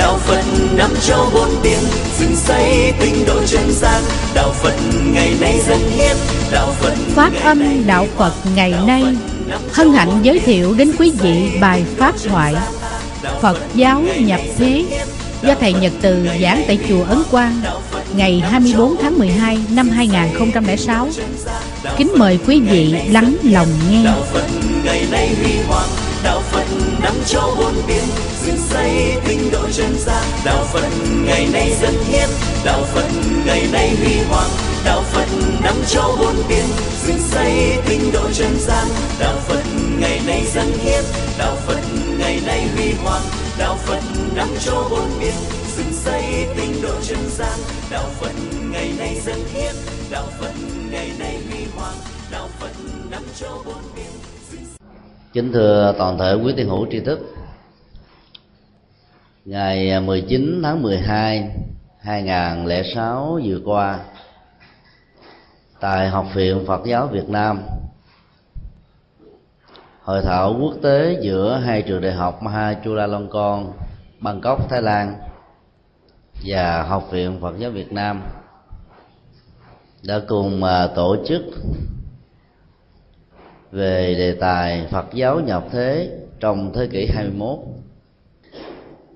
đạo phật năm châu bốn biển dựng xây tinh độ chân gian. Đạo phật ngày nay dân hiến đạo phật Phát âm Đạo Phật ngày nay. Hân hạnh giới thiệu đến quý vị bài pháp thoại Phật giáo nhập thế. Do Thầy Nhật Từ giảng tại Chùa Ấn Quang Ngày 24 tháng 12 năm 2006 Kính mời quý vị lắng lòng nghe. đạo phật ngày nay huy hoàng đạo phật năm châu bốn biển dựng xây tinh độ chân gian. Đạo phật ngày nay dân hiến, đạo phật ngày nay huy hoàng. Đạo phật năm châu bốn biển dựng xây tinh độ chân gian. Đạo phật ngày nay dân hiến, đạo phật ngày nay huy hoàng. Đạo phật năm châu bốn biển dựng xây tinh độ chân gian. Đạo phật ngày nay dân hiến, đạo phật ngày nay huy hoàng. Đạo phật năm châu bốn biển Kính thưa toàn thể quý tiên hữu tri thức Ngày à, 19 tháng 12 2006 vừa qua Tại Học viện Phật giáo Việt Nam Hội thảo quốc tế giữa hai trường đại học Mahachulalongkorn, Bangkok, Thái Lan Và Học viện Phật giáo Việt Nam Đã cùng à, tổ chức về đề tài Phật giáo nhập thế trong thế kỷ 21.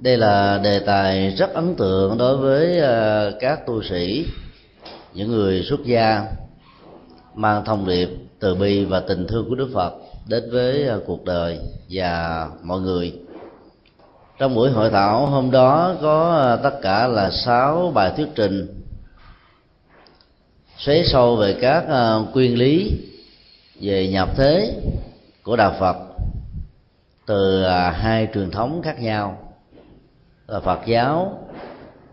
Đây là đề tài rất ấn tượng đối với ờ, các tu sĩ, những người xuất gia mang thông điệp từ bi và tình thương của Đức Phật đến với ờ, cuộc đời và mọi người. Trong buổi hội thảo hôm đó có ờ, tất cả là 6 bài thuyết trình xoáy sâu về các ờ, nguyên lý về nhập thế của đạo Phật từ hai truyền thống khác nhau là Phật giáo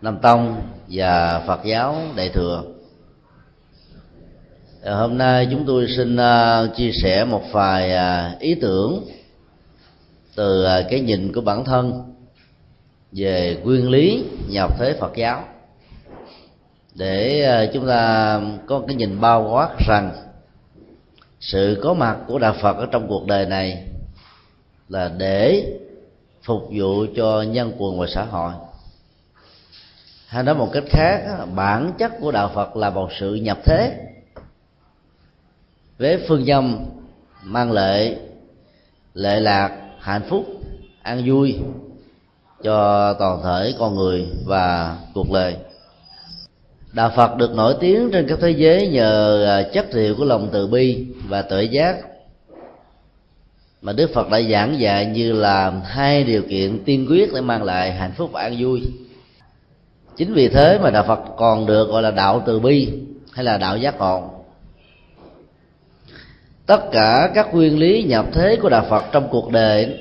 Nam Tông và Phật giáo Đại thừa. Ờ, hôm nay chúng tôi xin ờ, chia sẻ một vài ý tưởng từ cái nhìn của bản thân về nguyên lý nhập thế Phật giáo để chúng ta có cái nhìn bao quát rằng sự có mặt của đạo phật ở trong cuộc đời này là để phục vụ cho nhân quần và xã hội. Hay nói một cách khác, bản chất của đạo phật là một sự nhập thế. Với phương châm mang lệ lệ lạc, hạnh phúc, an vui cho toàn thể con người và cuộc đời. Đạo phật được nổi tiếng trên các thế giới nhờ à, chất liệu của lòng từ bi và tuệ giác mà đức phật đã giảng dạy như là hai điều kiện tiên quyết để mang lại hạnh phúc và an vui. Chính vì thế mà đạo phật còn được gọi là đạo từ bi hay là đạo giác ngộ. Tất cả các nguyên lý nhập thế của đạo phật trong cuộc đời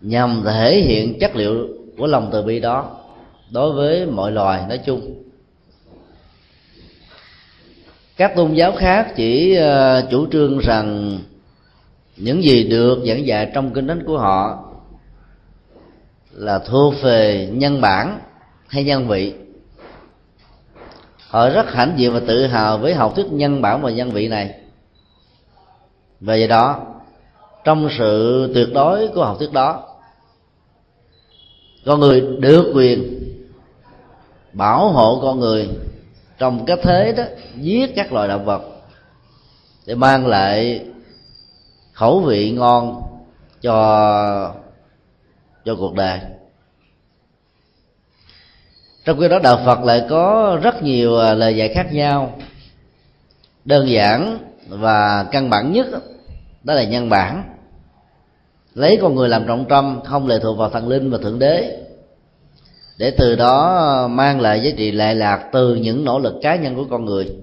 nhằm thể hiện chất liệu của lòng từ bi đó đối với mọi loài nói chung. Các tôn giáo khác chỉ ờ, chủ trương rằng những gì được giảng dạy trong kinh thánh của họ là thuộc về nhân bản hay nhân vị. Họ rất hãnh diện và tự hào với học thuyết nhân bản và nhân vị này. Và do đó, trong sự tuyệt đối của học thuyết đó, con người được quyền bảo hộ con người trong cái thế đó, giết các loài động vật để mang lại khẩu vị ngon cho cho cuộc đời. Trong khi đó đạo phật lại có rất nhiều à, lời dạy khác nhau. Đơn giản và căn bản nhất đó là nhân bản. Lấy con người làm trọng tâm, không lệ thuộc vào thần linh và thượng đế. Để từ đó à, mang lại giá trị lệ lạc từ những nỗ lực cá nhân của con người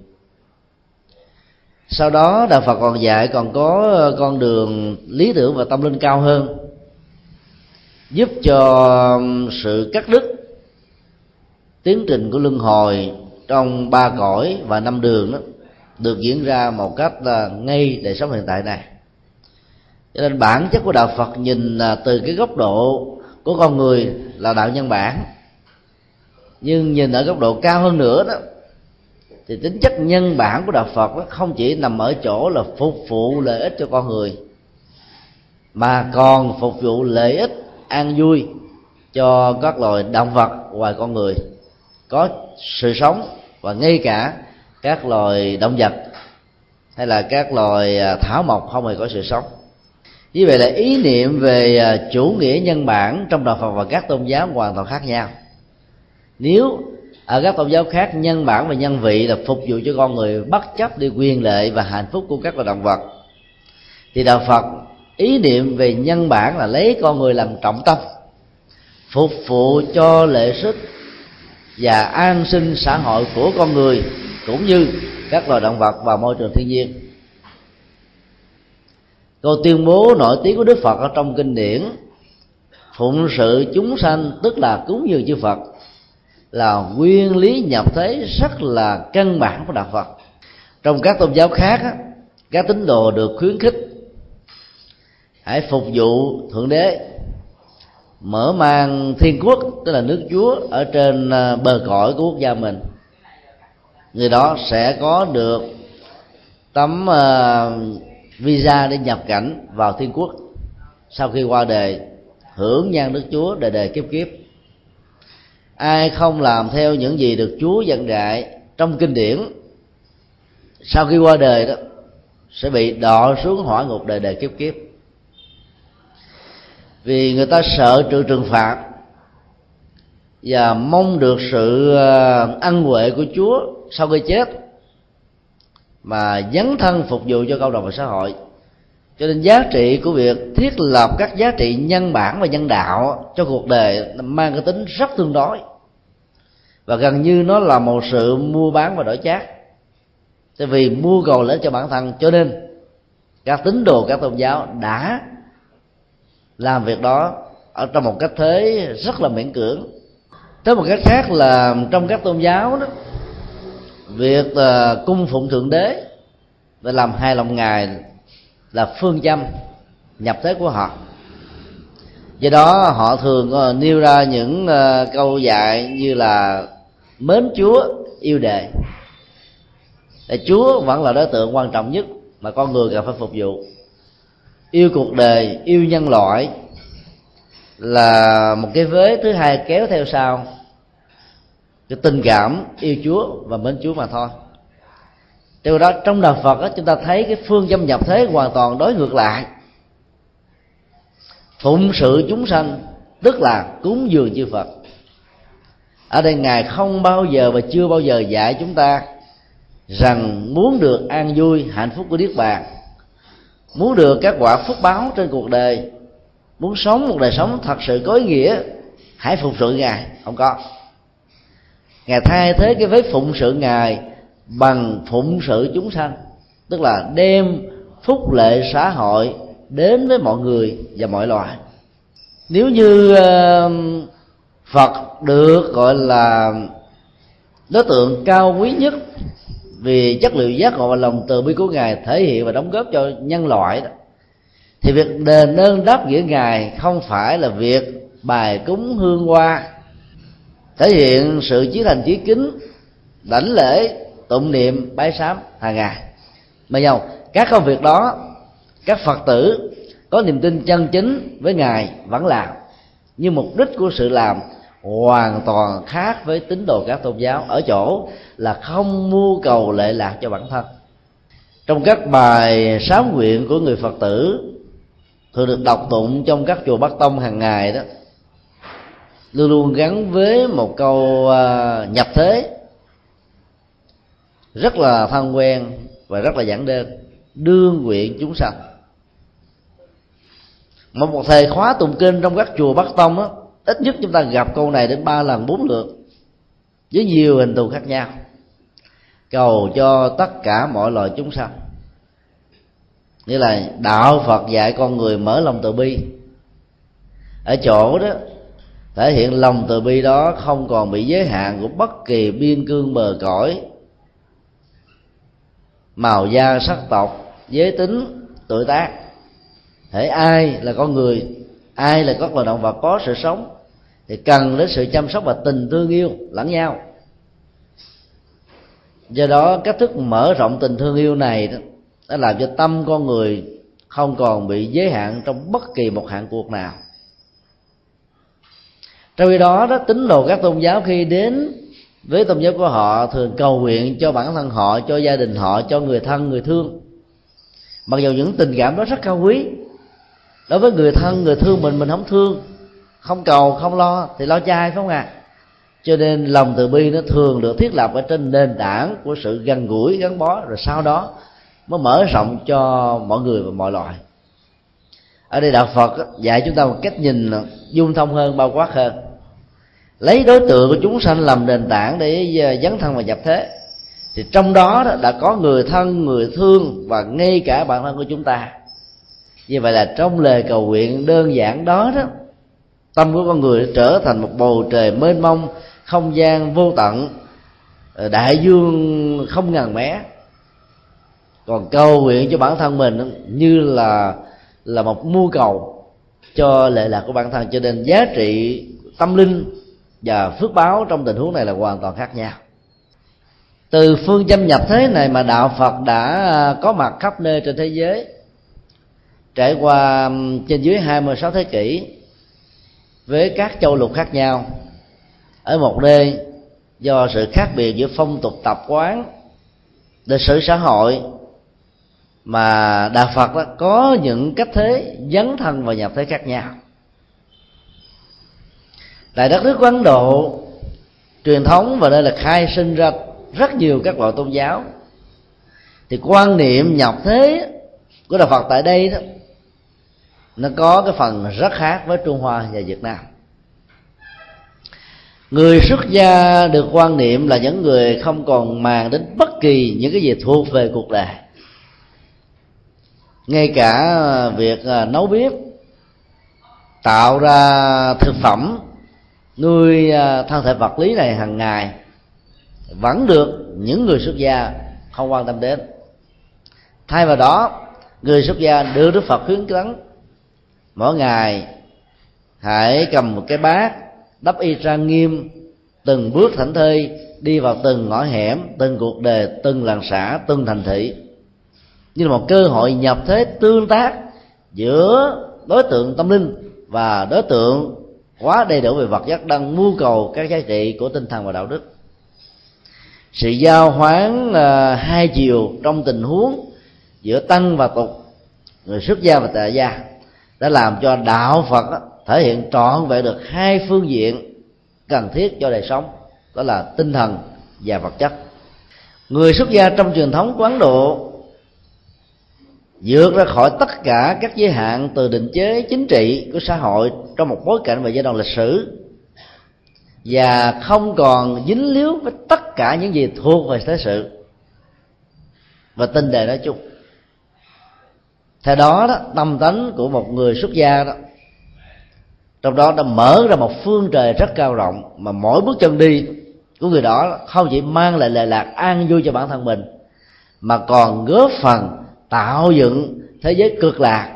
sau đó đạo phật còn dạy còn có ờ, con đường lý tưởng và tâm linh cao hơn, giúp cho sự cắt đứt tiến trình của luân hồi trong ba cõi và năm đường đó được diễn ra một cách là ngay đời sống hiện tại này. Cho nên bản chất của đạo phật nhìn ờ, từ cái góc độ của con người là đạo nhân bản, nhưng nhìn ở góc độ cao hơn nữa đó thì tính chất nhân bản của đạo phật không chỉ nằm ở chỗ là phục vụ lợi ích cho con người, mà còn phục vụ lợi ích an vui cho các loài động vật ngoài con người. Có sự sống và ngay cả các loài động vật hay là các loài à, thảo mộc không hề có sự sống. Như vậy là ý niệm về à, chủ nghĩa nhân bản trong đạo phật và các tôn giáo hoàn toàn khác nhau. Nếu ở các tôn giáo khác, nhân bản và nhân vị là phục vụ cho con người bất chấp đi quyền lệ và hạnh phúc của các loài động vật. Thì đạo phật, ý niệm về nhân bản là lấy con người làm trọng tâm, phục vụ cho lệ sức và an sinh xã hội của con người cũng như các loài động vật và môi trường thiên nhiên. Câu tuyên bố nổi tiếng của đức phật ở trong kinh điển, phụng sự chúng sanh tức là cúng dường chư phật là nguyên lý nhập thế rất là căn bản của đạo phật. Trong các tôn giáo khác các tín đồ được khuyến khích hãy phục vụ thượng đế mở mang thiên quốc tức là nước chúa ở trên à, bờ cõi của quốc gia mình. Người đó sẽ có được tấm uh, visa để nhập cảnh vào thiên quốc sau khi qua đời hưởng nhan đức chúa đời đời kiếp kiếp ai không làm theo những gì được chúa dặn dạy trong kinh điển, sau khi qua đời đó, sẽ bị đọ xuống hỏa ngục đời đời kiếp kiếp. Vì người ta sợ trừ trừng phạt và mong được sự ờ, ăn ân huệ của chúa sau khi chết, mà dấn thân phục vụ cho cộng đồng và xã hội cho nên giá trị của việc thiết lập các giá trị nhân bản và nhân đạo cho cuộc đời mang cái tính rất tương đối. Và gần như nó là một sự mua bán và đổi chác. Tại vì mua cầu lợi cho bản thân cho nên các tín đồ các tôn giáo đã làm việc đó ở trong một cách thế rất là miễn cưỡng. Tới một cách khác là trong các tôn giáo đó việc uh, cung phụng thượng đế và làm hài lòng ngài là phương châm nhập thế của họ. Do đó họ thường ờ, nêu ra những ờ, câu dạy như là mến chúa, yêu đề để chúa vẫn là đối tượng quan trọng nhất mà con người cần phải phục vụ. Yêu cuộc đời, yêu nhân loại là một cái vế thứ hai kéo theo sau. Cái tình cảm yêu chúa và mến chúa mà thôi từ đó trong đạo phật đó, chúng ta thấy cái phương châm nhập thế hoàn toàn đối ngược lại. Phụng sự chúng sanh tức là cúng dường chư phật. Ở đây ngài không bao giờ và chưa bao giờ dạy chúng ta rằng muốn được an vui hạnh phúc của niết bàn muốn được các quả phúc báo trên cuộc đời muốn sống một đời sống thật sự có ý nghĩa hãy phụng sự ngài. Không có. Ngài thay thế cái vế phụng sự ngài bằng phụng sự chúng sanh. Tức là đem phúc lệ xã hội đến với mọi người và mọi loài. Nếu như phật được gọi là đối tượng cao quý nhất vì chất liệu giác ngộ và lòng từ bi của ngài thể hiện và đóng góp cho nhân loại đó, thì việc đền ơn đáp nghĩa ngài không phải là việc bài cúng hương hoa thể hiện sự chí thành chí kính, đảnh lễ tụng niệm, bái sám hàng ngày. Mà nhau, các công việc đó, các phật tử có niềm tin chân chính với ngài vẫn làm. Nhưng mục đích của sự làm hoàn toàn khác với tín đồ các tôn giáo ở chỗ là không mưu cầu lệ lạc cho bản thân. Trong các bài sám nguyện của người phật tử, thường được đọc tụng trong các chùa bắc tông hàng ngày đó, luôn luôn gắn với một câu à, nhập thế rất là thân quen và rất là giản đơn, đương nguyện chúng sanh. Một một thời khóa tụng kinh trong các chùa bắc tông á, ít nhất chúng ta gặp câu này đến ba lần, bốn lượt, với nhiều hình thù khác nhau. Cầu cho tất cả mọi loài chúng sanh. Nghĩa là đạo phật dạy con người mở lòng từ bi. Ở chỗ đó, thể hiện lòng từ bi đó không còn bị giới hạn của bất kỳ biên cương bờ cõi màu da sắc tộc giới tính tuổi tác. Thể ai là con người ai là các loài động vật có sự sống thì cần đến sự chăm sóc và tình thương yêu lẫn nhau. Do đó cách thức mở rộng tình thương yêu này đó, nó làm cho tâm con người không còn bị giới hạn trong bất kỳ một hạng cuộc nào. Trong khi đó đó tín đồ các tôn giáo khi đến với tôn giáo của họ, thường cầu nguyện cho bản thân họ, cho gia đình họ, cho người thân, người thương. Mặc dù những tình cảm đó rất cao quý, đối với người thân, người thương mình mình không thương, không cầu, không lo, thì lo chai, phải không ạ? À? cho nên lòng từ bi nó thường được thiết lập ở trên nền tảng của sự gần gũi, gắn bó, rồi sau đó mới mở rộng cho mọi người và mọi loài. Ở đây đạo phật dạy chúng ta một cách nhìn dung thông hơn, bao quát hơn lấy đối tượng của chúng sanh làm nền tảng để à, dấn thân và nhập thế. Thì trong đó đã có người thân, người thương và ngay cả bản thân của chúng ta. Như vậy là trong lời cầu nguyện đơn giản đó đó, tâm của con người trở thành một bầu trời mênh mông, không gian vô tận à, đại dương không ngàn mé. Còn cầu nguyện cho bản thân mình như là là một mưu cầu cho lệ lạc của bản thân, cho nên giá trị tâm linh và phước báo trong tình huống này là hoàn toàn khác nhau. Từ phương châm nhập thế này mà đạo phật đã à, có mặt khắp nơi trên thế giới, trải qua trên dưới 26 thế kỷ, với các châu lục khác nhau, ở một nơi do sự khác biệt giữa phong tục tập quán, lịch sử xã hội, mà đạo phật đó có những cách thế dấn thân và nhập thế khác nhau tại đất nước của ấn độ, truyền thống và đây là khai sinh ra rất nhiều các loại tôn giáo. Thì quan niệm nhập thế của đạo phật tại đây đó, nó có cái phần rất khác với trung hoa và việt nam. Người xuất gia được quan niệm là những người không còn màng đến bất kỳ những cái gì thuộc về cuộc đời. Ngay cả việc à, nấu bếp, tạo ra thực phẩm nuôi à, thân thể vật lý này hàng ngày vẫn được những người xuất gia không quan tâm đến. Thay vào đó người xuất gia đưa đức phật khuyến dẫn mỗi ngày hãy cầm một cái bát đắp y trang nghiêm từng bước thảnh thơi đi vào từng ngõ hẻm từng cuộc đề, từng làng xã từng thành thị. Như là một cơ hội nhập thế tương tác giữa đối tượng tâm linh và đối tượng quá đầy đủ về vật chất đang mưu cầu các giá trị của tinh thần và đạo đức. Sự giao hoán là hai chiều trong tình huống giữa tăng và tục, người xuất gia và tại gia đã làm cho đạo phật thể hiện trọn vẹn được hai phương diện cần thiết cho đời sống, đó là tinh thần và vật chất. Người xuất gia trong truyền thống của ấn độ vượt ra khỏi tất cả các giới hạn từ định chế chính trị của xã hội trong một bối cảnh và giai đoạn lịch sử. Và không còn dính líu với tất cả những gì thuộc về thế sự. Và tinh đề nói chung. Theo đó đó, tâm tánh của một người xuất gia đó, trong đó đã mở ra một phương trời rất cao rộng mà mỗi bước chân đi của người đó không chỉ mang lại lệ lạc an vui cho bản thân mình, mà còn góp phần tạo dựng thế giới cực lạc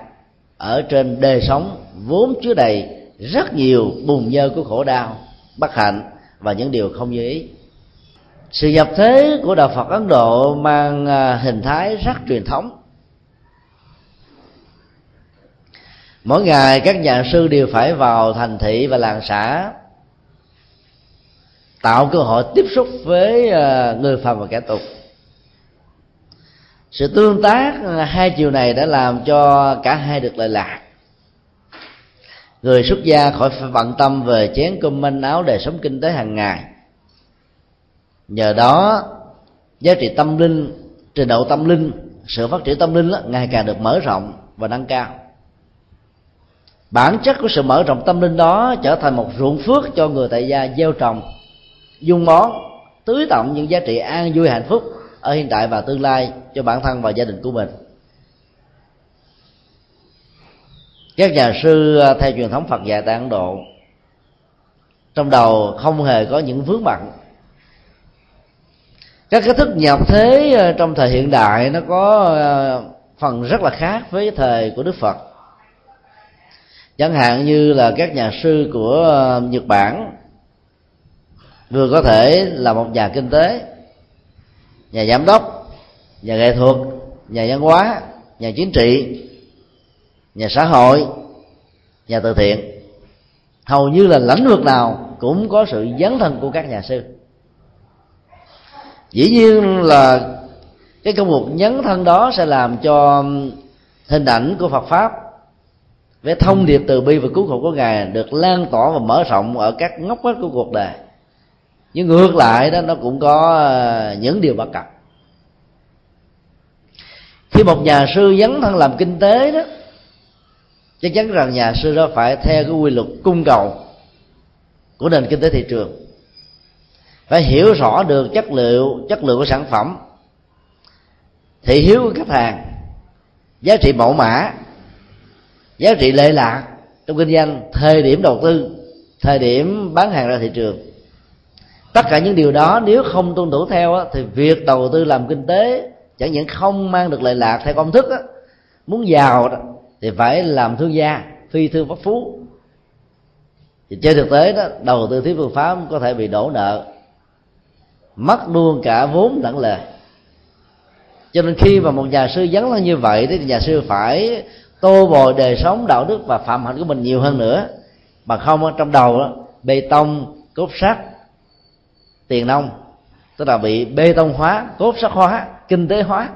ở trên đời sống vốn chứa đầy rất nhiều bùn nhơ của khổ đau, bất hạnh và những điều không như ý. Sự nhập thế của đạo phật ấn độ mang à, hình thái rất truyền thống. Mỗi ngày các nhà sư đều phải vào thành thị và làng xã, tạo cơ hội tiếp xúc với à, người phàm và kẻ tục sự tương tác à, hai chiều này đã làm cho cả hai được lợi lạc. Người xuất gia khỏi phải bận tâm về chén cơm manh áo đời sống kinh tế hàng ngày. Nhờ đó giá trị tâm linh trình độ tâm linh sự phát triển tâm linh đó, ngày càng được mở rộng và nâng cao. Bản chất của sự mở rộng tâm linh đó trở thành một ruộng phước cho người tại gia gieo trồng dung bón tưới tọng những giá trị an vui hạnh phúc ở hiện tại và tương lai cho bản thân và gia đình của mình. Các nhà sư à, theo truyền thống Phật dạy tại Ấn Độ, trong đầu không hề có những vướng bận. Các cái thức nhập thế à, trong thời hiện đại nó có à, phần rất là khác với thời của Đức Phật. Chẳng hạn như là các nhà sư của Nhật Bản vừa có thể là một nhà kinh tế nhà giám đốc, nhà nghệ thuật, nhà văn hóa, nhà chính trị, nhà xã hội, nhà từ thiện. Hầu như là lĩnh vực nào cũng có sự dấn thân của các nhà sư. Dĩ nhiên là cái công cuộc nhấn thân đó sẽ làm cho hình ảnh của Phật pháp với thông điệp từ bi và cứu khổ của ngài được lan tỏa và mở rộng ở các ngóc ngách của cuộc đời nhưng ngược lại đó, nó cũng có ờ, những điều bất cập. Khi một nhà sư dấn thân làm kinh tế đó, chắc chắn rằng nhà sư đó phải theo cái quy luật cung cầu của nền kinh tế thị trường. Phải hiểu rõ được chất liệu, chất lượng của sản phẩm. Thị hiếu của khách hàng, giá trị mẫu mã, giá trị lệ lạc trong kinh doanh, thời điểm đầu tư, thời điểm bán hàng ra thị trường tất cả những điều đó nếu không tuân thủ theo thì việc đầu tư làm kinh tế chẳng những không mang được lợi lạc theo công thức muốn giàu thì phải làm thương gia phi thương bất phú. Thì trên thực tế đó đầu tư thiếu phương pháp có thể bị đổ nợ mất luôn cả vốn lẫn lề. Cho nên khi mà một nhà sư dấn lên như vậy thì nhà sư phải tô bồi đời sống đạo đức và phạm hạnh của mình nhiều hơn nữa. Mà không trong đầu đó, bê tông cốt sắt tiền nông, tức là bị bê tông hóa cốt sắt hóa, kinh tế hóa.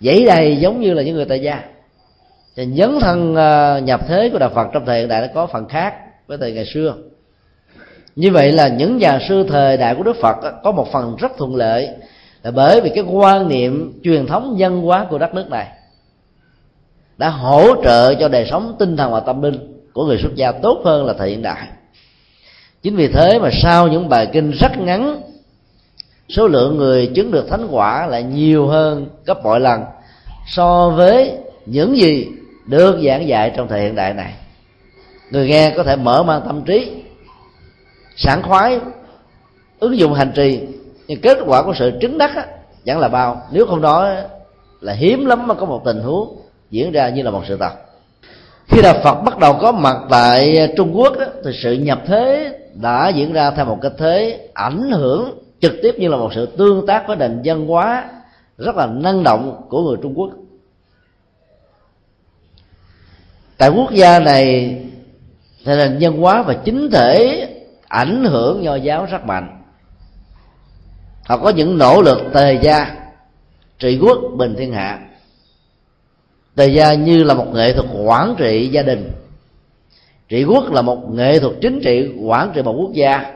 Dãy đầy giống như là những người tại gia. Thì dấn thân ờ, nhập thế của đạo phật trong thời hiện đại nó có phần khác với thời ngày xưa. Như vậy là những nhà sư thời đại của đức phật có một phần rất thuận lợi là bởi vì cái quan niệm truyền thống văn hóa của đất nước này đã hỗ trợ cho đời sống tinh thần và tâm linh của người xuất gia tốt hơn là thời hiện đại chính vì thế mà sau những bài kinh rất ngắn số lượng người chứng được thánh quả lại nhiều hơn gấp bội lần so với những gì được giảng dạy trong thời hiện đại này. Người nghe có thể mở mang tâm trí sảng khoái ứng dụng hành trì nhưng kết quả của sự trứng đắc á, chẳng là bao. Nếu không đó là hiếm lắm mà có một tình huống diễn ra như là một sự thật khi đạo Phật bắt đầu có mặt tại Trung Quốc đó, thì sự nhập thế đã diễn ra theo một cái thế ảnh hưởng trực tiếp như là một sự tương tác với nền văn hóa rất là năng động của người Trung Quốc. Tại quốc gia này thì nền văn hóa và chính thể ảnh hưởng nho giáo rất mạnh. Họ có những nỗ lực tề gia trị quốc bình thiên hạ tề gia như là một nghệ thuật quản trị gia đình. Trị quốc là một nghệ thuật chính trị quản trị một quốc gia.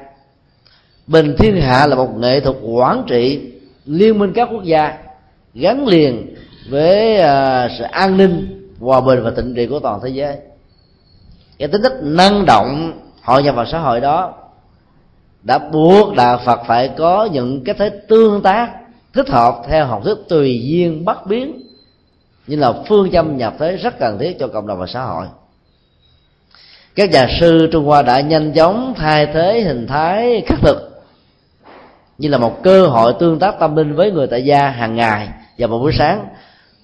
Bình thiên hạ là một nghệ thuật quản trị liên minh các quốc gia gắn liền với uh, sự an ninh hòa bình và tịnh trị của toàn thế giới. Cái tính chất năng động hội nhập vào xã hội đó đã buộc đạo phật phải có những cái thế tương tác thích hợp theo học thức tùy duyên bất biến như là phương châm nhập thế rất cần thiết cho cộng đồng và xã hội. Các nhà sư trung hoa đã nhanh chóng thay thế hình thái khắc thực, như là một cơ hội tương tác tâm linh với người tại gia hàng ngày và một buổi sáng,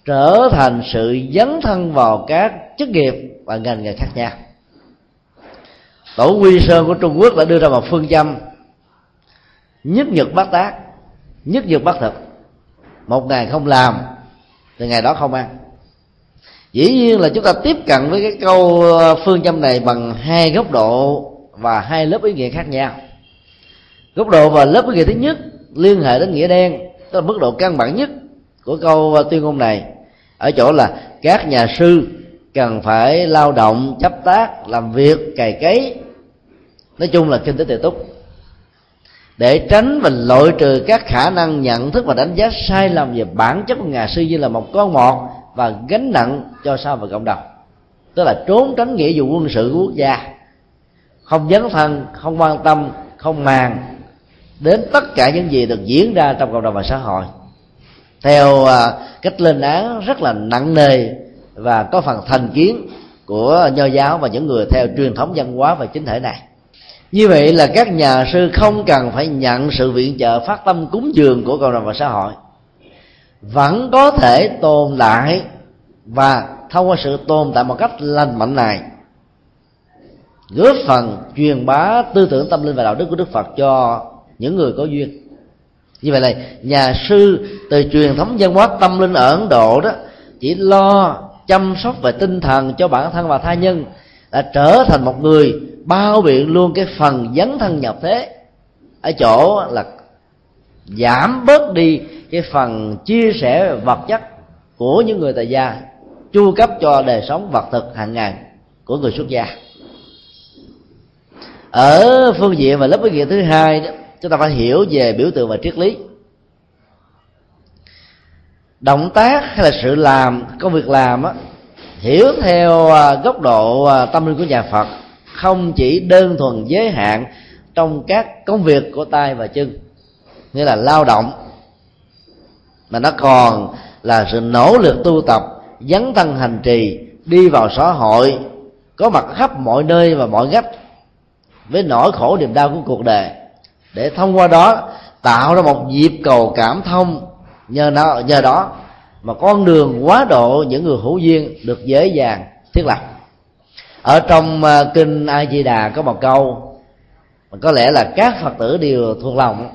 trở thành sự dấn thân vào các chức nghiệp và ngành nghề khác nhau. Tổ quy sơn của trung quốc đã đưa ra một phương châm, nhất nhật bát tác, nhất nhật bát thực. Một ngày không làm thì ngày đó không ăn. Dĩ nhiên là chúng ta tiếp cận với cái câu ờ, phương châm này bằng hai góc độ và hai lớp ý nghĩa khác nhau. Góc độ và lớp ý nghĩa thứ nhất liên hệ đến nghĩa đen, tức là mức độ căn bản nhất của câu ờ, tuyên ngôn này. Ở chỗ là các nhà sư cần phải lao động, chấp tác, làm việc, cày cấy. Nói chung là kinh tế tự túc để tránh và loại trừ các khả năng nhận thức và đánh giá sai lầm về bản chất của nhà sư như là một con mọt và gánh nặng cho xã và cộng đồng. Tức là trốn tránh nghĩa vụ quân sự của quốc gia. Không dấn thân, không quan tâm, không màng đến tất cả những gì được diễn ra trong cộng đồng và xã hội. Theo à, cách lên án rất là nặng nề và có phần thành kiến của nho giáo và những người theo truyền thống văn hóa và chính thể này như vậy là các nhà sư không cần phải nhận sự viện trợ phát tâm cúng dường của cộng đồng và xã hội. Vẫn có thể tồn tại và thông qua sự tồn tại một cách lành mạnh này, góp phần truyền bá tư tưởng tâm linh và đạo đức của đức phật cho những người có duyên. Như vậy là nhà sư từ truyền thống văn hóa tâm linh ở ấn độ đó chỉ lo chăm sóc về tinh thần cho bản thân và tha nhân đã trở thành một người bao biện luôn cái phần dấn thân nhập thế. Ở chỗ là giảm bớt đi cái phần chia sẻ vật chất của những người tại gia, chu cấp cho đời sống vật thực hàng ngày của người xuất gia. Ở phương diện và lớp ý nghĩa thứ hai đó, chúng ta phải hiểu về biểu tượng và triết lý. Động tác hay là sự làm, công việc làm á hiểu theo à, góc độ à, tâm linh của nhà phật, không chỉ đơn thuần giới hạn trong các công việc của tay và chân, nghĩa là lao động, mà nó còn là sự nỗ lực tu tập, dấn thân hành trì, đi vào xã hội, có mặt khắp mọi nơi và mọi ngách với nỗi khổ niềm đau của cuộc đời. Để thông qua đó, tạo ra một nhịp cầu cảm thông nhờ nó, nhờ đó mà con đường quá độ những người hữu duyên được dễ dàng thiết lập. Ở trong à, kinh a di đà có một câu mà có lẽ là các phật tử đều thuộc lòng.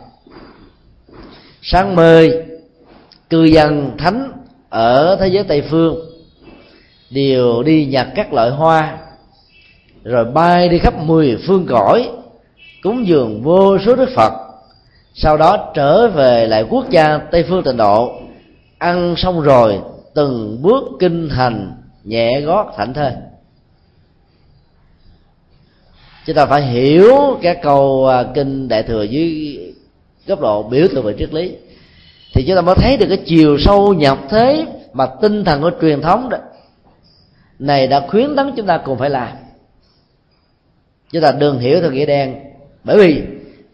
Sáng mơi cư dân thánh ở thế giới tây phương đều đi nhặt các loại hoa, rồi bay đi khắp mười phương cõi, cúng dường vô số đức phật, sau đó trở về lại quốc gia tây phương tịnh độ ăn xong rồi, từng bước kinh hành, nhẹ gót thảnh thơi chúng ta phải hiểu các câu à, kinh đại thừa dưới góc độ biểu tượng về triết lý. Thì chúng ta mới thấy được cái chiều sâu nhập thế mà tinh thần của truyền thống đó, này đã khuyến tấn chúng ta cùng phải làm. Chúng ta đừng hiểu theo nghĩa đen, bởi vì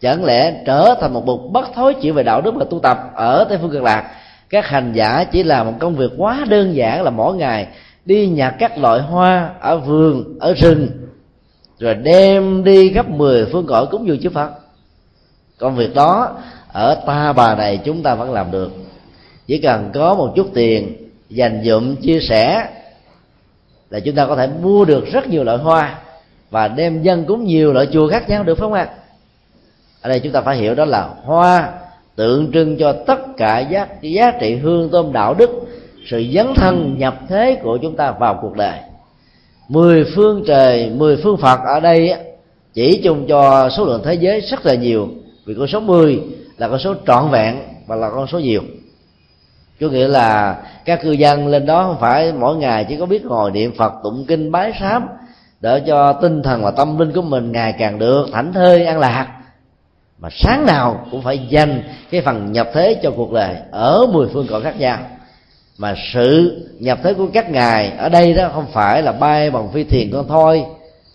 chẳng lẽ trở thành một bậc bất thối chỉ về đạo đức và tu tập ở tây phương cực lạc các hành giả chỉ làm một công việc quá đơn giản là mỗi ngày đi nhặt các loại hoa ở vườn, ở rừng, rồi đem đi gấp 10 phương cõi cúng dường chư Phật. Công việc đó ở ta bà này chúng ta vẫn làm được. Chỉ cần có một chút tiền, dành dụm, chia sẻ là chúng ta có thể mua được rất nhiều loại hoa và đem dân cúng nhiều loại chùa khác nhau, được không ạ? Ở đây chúng ta phải hiểu đó là hoa tượng trưng cho tất cả giá, giá trị hương tôm đạo đức sự dấn thân nhập thế của chúng ta vào cuộc đời. Mười phương trời mười phương phật ở đây chỉ chung cho số lượng thế giới rất là nhiều vì con số 10 là con số trọn vẹn và là con số nhiều. Có nghĩa là các cư dân lên đó không phải mỗi ngày chỉ có biết ngồi niệm phật tụng kinh bái sám để cho tinh thần và tâm linh của mình ngày càng được thảnh thơi an lạc mà sáng nào cũng phải dành cái phần nhập thế cho cuộc đời ở mười phương cõi khác nhau. Mà sự nhập thế của các ngài ở đây đó không phải là bay bằng phi thuyền con thôi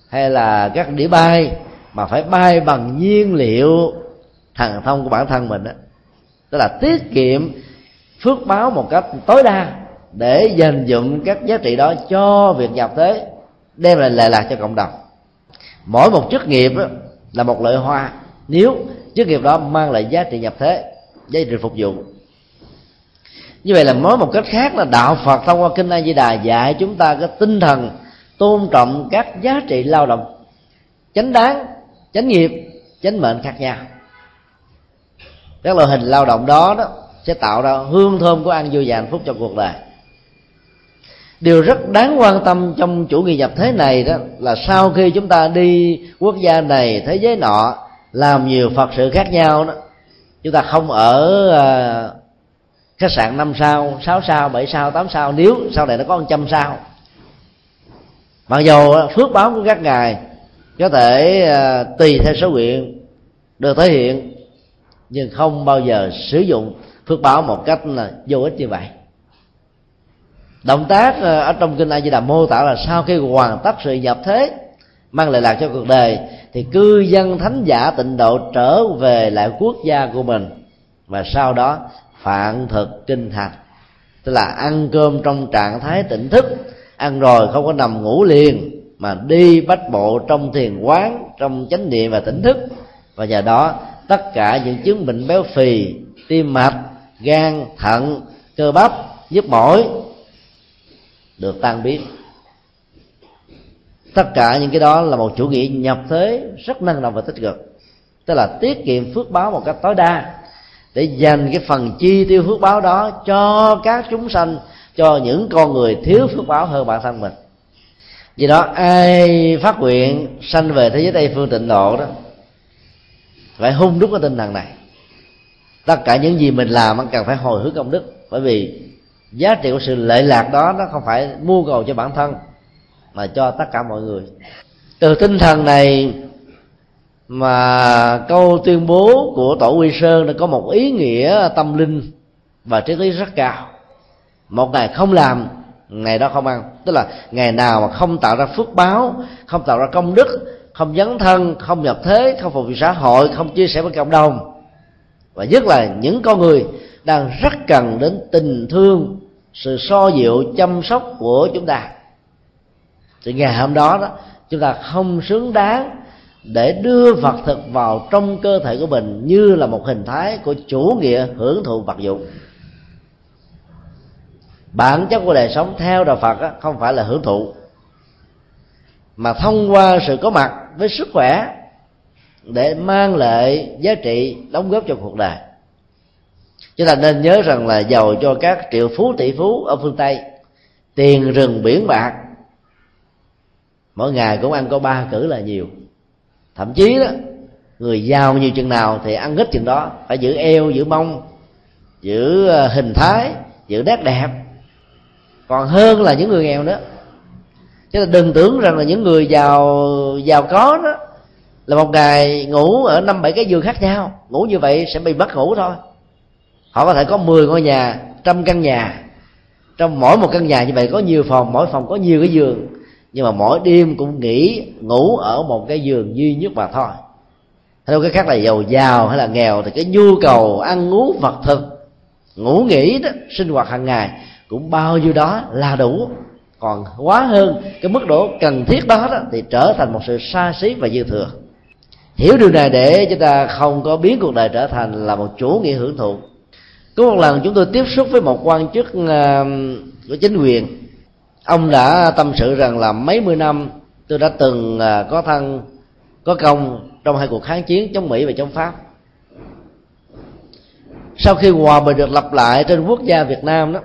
hay là các đĩa bay mà phải bay bằng nhiên liệu thần thông của bản thân mình đó. Tức là tiết kiệm phước báo một cách tối đa để dành dụng các giá trị đó cho việc nhập thế đem lại lệ lạc cho cộng đồng. Mỗi một chức nghiệp đó, là một loại hoa nếu chức nghiệp đó mang lại giá trị nhập thế, giá trị phục vụ. Như vậy là nói một cách khác là đạo phật thông qua kinh a di đà dạy chúng ta cái tinh thần tôn trọng các giá trị lao động. Chánh đáng, chánh nghiệp, chánh mệnh khác nhau. Các loại hình lao động đó đó sẽ tạo ra hương thơm của ăn vui và hạnh phúc cho cuộc đời. Điều rất đáng quan tâm trong chủ nghĩa nhập thế này đó là sau khi chúng ta đi quốc gia này, thế giới nọ làm nhiều phật sự khác nhau đó. Chúng ta không ở uh, khách sạn năm sao sáu sao bảy sao tám sao. Nếu sau này nó có một trăm sao. Mặc dù à, phước báo của các ngài có thể uh, tùy theo số nguyện được thể hiện nhưng không bao giờ sử dụng phước báo một cách là vô ích như vậy. Động tác ở trong kinh a di đà mô tả là sau khi hoàn tất sự nhập thế mang lại lạc cho cuộc đời, thì cư dân thánh giả tịnh độ trở về lại quốc gia của mình, và sau đó phạn thực kinh thành tức là ăn cơm trong trạng thái tỉnh thức, ăn rồi không có nằm ngủ liền, mà đi bách bộ trong thiền quán, trong chánh niệm và tỉnh thức. Và nhờ đó, tất cả những chứng bệnh béo phì, tim mạch, gan, thận, cơ bắp, nhức mỏi được tan biến tất cả những cái đó là một chủ nghĩa nhập thế rất năng động và tích cực. Tức là tiết kiệm phước báo một cách tối đa để dành cái phần chi tiêu phước báo đó cho các chúng sanh, cho những con người thiếu phước báo hơn bản thân mình. Vì đó, ai phát nguyện sanh về thế giới tây phương tịnh độ đó, phải hung đúc cái tinh thần này. Tất cả những gì mình làm cần phải hồi hướng công đức. Bởi vì giá trị của sự lệ lạc đó, nó không phải mua cầu cho bản thân mà cho tất cả mọi người. Từ tinh thần này mà câu tuyên bố của tổ quy sơn đã có một ý nghĩa tâm linh và triết lý rất cao. Một ngày không làm, ngày đó không ăn. Tức là ngày nào mà không tạo ra phước báo, không tạo ra công đức, không dấn thân, không nhập thế, không phục vụ xã hội, không chia sẻ với cộng đồng. Và nhất là những con người đang rất cần đến tình thương, sự so dịu, chăm sóc của chúng ta thì ngày hôm đó đó, chúng ta không xứng đáng để đưa vật thực vào trong cơ thể của mình như là một hình thái của chủ nghĩa hưởng thụ vật dụng. Bản chất của đời sống theo đạo phật không phải là hưởng thụ, mà thông qua sự có mặt với sức khỏe để mang lại giá trị đóng góp cho cuộc đời. Chúng ta nên nhớ rằng là giàu cho các triệu phú, tỷ phú ở phương tây, tiền rừng biển bạc mỗi ngày cũng ăn có ba cử là nhiều. Thậm chí đó, người giàu nhiều chừng nào thì ăn ít chừng đó. Phải giữ eo, giữ mông, giữ ờ, hình thái, giữ nét đẹp. Còn hơn là những người nghèo nữa. Chứ là đừng tưởng rằng là những người giàu giàu có đó là một ngày ngủ ở năm bảy cái giường khác nhau. Ngủ như vậy sẽ bị mất ngủ thôi. Họ có thể có 10 ngôi nhà, trăm căn nhà. Trong mỗi một căn nhà như vậy có nhiều phòng, mỗi phòng có nhiều cái giường nhưng mà mỗi đêm cũng nghỉ ngủ ở một cái giường duy nhất mà thôi. Theo cái khác là giàu giàu hay là nghèo thì cái nhu cầu ăn uống vật thực ngủ nghỉ đó sinh hoạt hàng ngày cũng bao nhiêu đó là đủ. Còn quá hơn cái mức độ cần thiết đó, đó thì trở thành một sự xa xí và dư thừa. Hiểu điều này để chúng ta không có biến cuộc đời trở thành là một chủ nghĩa hưởng thụ. Có một lần chúng tôi tiếp xúc với một quan chức ờ, của chính quyền ông đã tâm sự rằng là mấy mươi năm tôi đã từng à, có thân, có công trong hai cuộc kháng chiến chống mỹ và chống pháp. Sau khi hòa bình được lập lại trên quốc gia việt nam đó,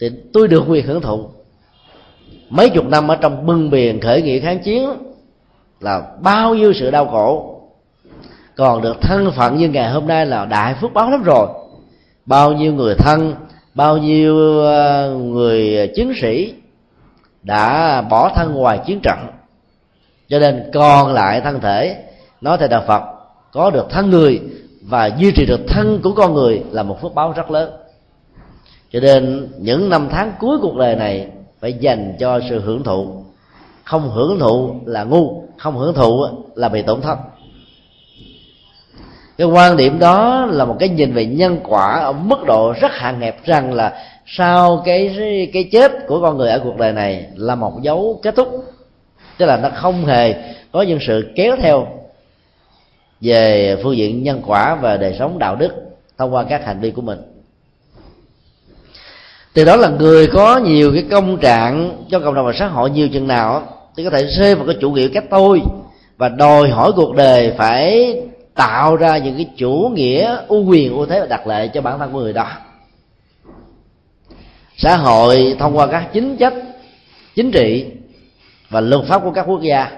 thì tôi được quyền hưởng thụ. Mấy chục năm ở trong bưng biển khởi nghĩa kháng chiến là bao nhiêu sự đau khổ. Còn được thân phận như ngày hôm nay là đại phước báo lắm rồi. Bao nhiêu người thân, bao nhiêu à, người chiến sĩ đã bỏ thân ngoài chiến trận. Cho nên còn lại thân thể, nói theo đạo phật, có được thân người và duy trì được thân của con người là một phước báo rất lớn. Cho nên những năm tháng cuối cuộc đời này phải dành cho sự hưởng thụ. Không hưởng thụ là ngu, không hưởng thụ là bị tổn thất cái quan điểm đó là một cái nhìn về nhân quả ở mức độ rất hạn hẹp rằng là sau cái cái chết của con người ở cuộc đời này là một dấu kết thúc. Tức là nó không hề có những sự kéo theo về phương diện nhân quả và đời sống đạo đức thông qua các hành vi của mình. Từ đó là người có nhiều cái công trạng cho cộng đồng và xã hội nhiều chừng nào thì có thể rơi vào cái chủ nghĩa cách tôi và đòi hỏi cuộc đời phải tạo ra những cái chủ nghĩa ưu quyền ưu thế và đặc lệ cho bản thân của người đó. Xã hội thông qua các chính sách chính trị và luật pháp của các quốc gia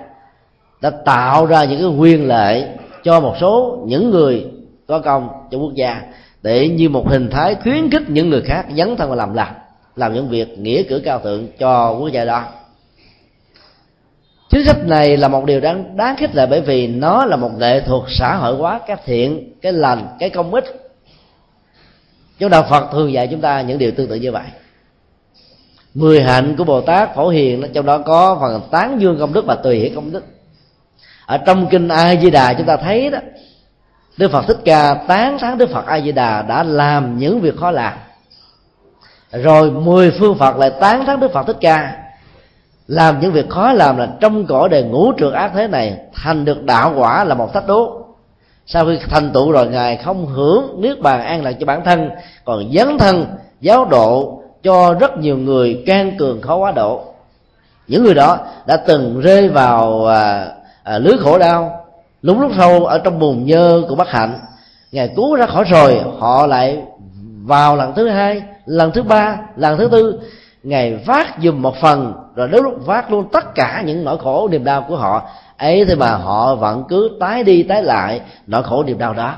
đã tạo ra những cái quyền lệ cho một số những người có công cho quốc gia để như một hình thái khuyến khích những người khác dấn thân và làm làm làm những việc nghĩa cử cao thượng cho quốc gia đó chính sách này là một điều đáng đáng khích lệ bởi vì nó là một nghệ thuật xã hội hóa cái thiện, cái lành, cái công ích. Chúng đạo phật thường dạy chúng ta những điều tương tự như vậy. Mười hạnh của bồ tát phổ hiền, trong đó có phần tán dương công đức và tùy hiển công đức. Ở trong kinh a di đà chúng ta thấy đó, đức phật thích ca tán thán đức phật a di đà đã làm những việc khó làm. Rồi mười phương phật lại tán thán đức phật thích ca làm những việc khó làm là trong cõi đời ngũ trượt ác thế này thành được đạo quả là một thách đố. Sau khi thành tựu rồi ngài không hưởng niết bàn an lạc cho bản thân còn dấn thân giáo độ cho rất nhiều người can cường khó quá độ. Những người đó đã từng rơi vào à, à, lưới khổ đau lúng lúc sâu ở trong bùn nhơ của bất hạnh. Ngài cứu ra khỏi rồi họ lại vào lần thứ hai lần thứ ba lần thứ tư ngài vác dùm một phần, rồi đến lúc vác luôn tất cả những nỗi khổ, niềm đau của họ. Ấy thế mà họ vẫn cứ tái đi tái lại nỗi khổ, niềm đau đó.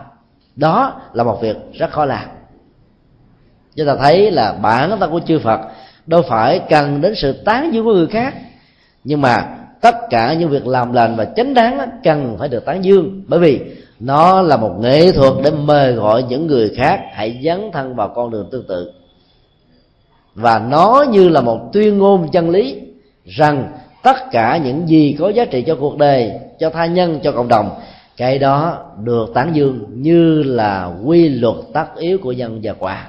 Đó là một việc rất khó làm. Chúng ta thấy là bản thân của chư phật đâu phải cần đến sự tán dương của người khác, nhưng mà tất cả những việc làm lành và chánh đáng cần phải được tán dương. Bởi vì nó là một nghệ thuật để mời gọi những người khác hãy dấn thân vào con đường tương tự và nó như là một tuyên ngôn chân lý rằng tất cả những gì có giá trị cho cuộc đời, cho tha nhân, cho cộng đồng, cái đó được tán dương như là quy luật tất yếu của nhân và quả.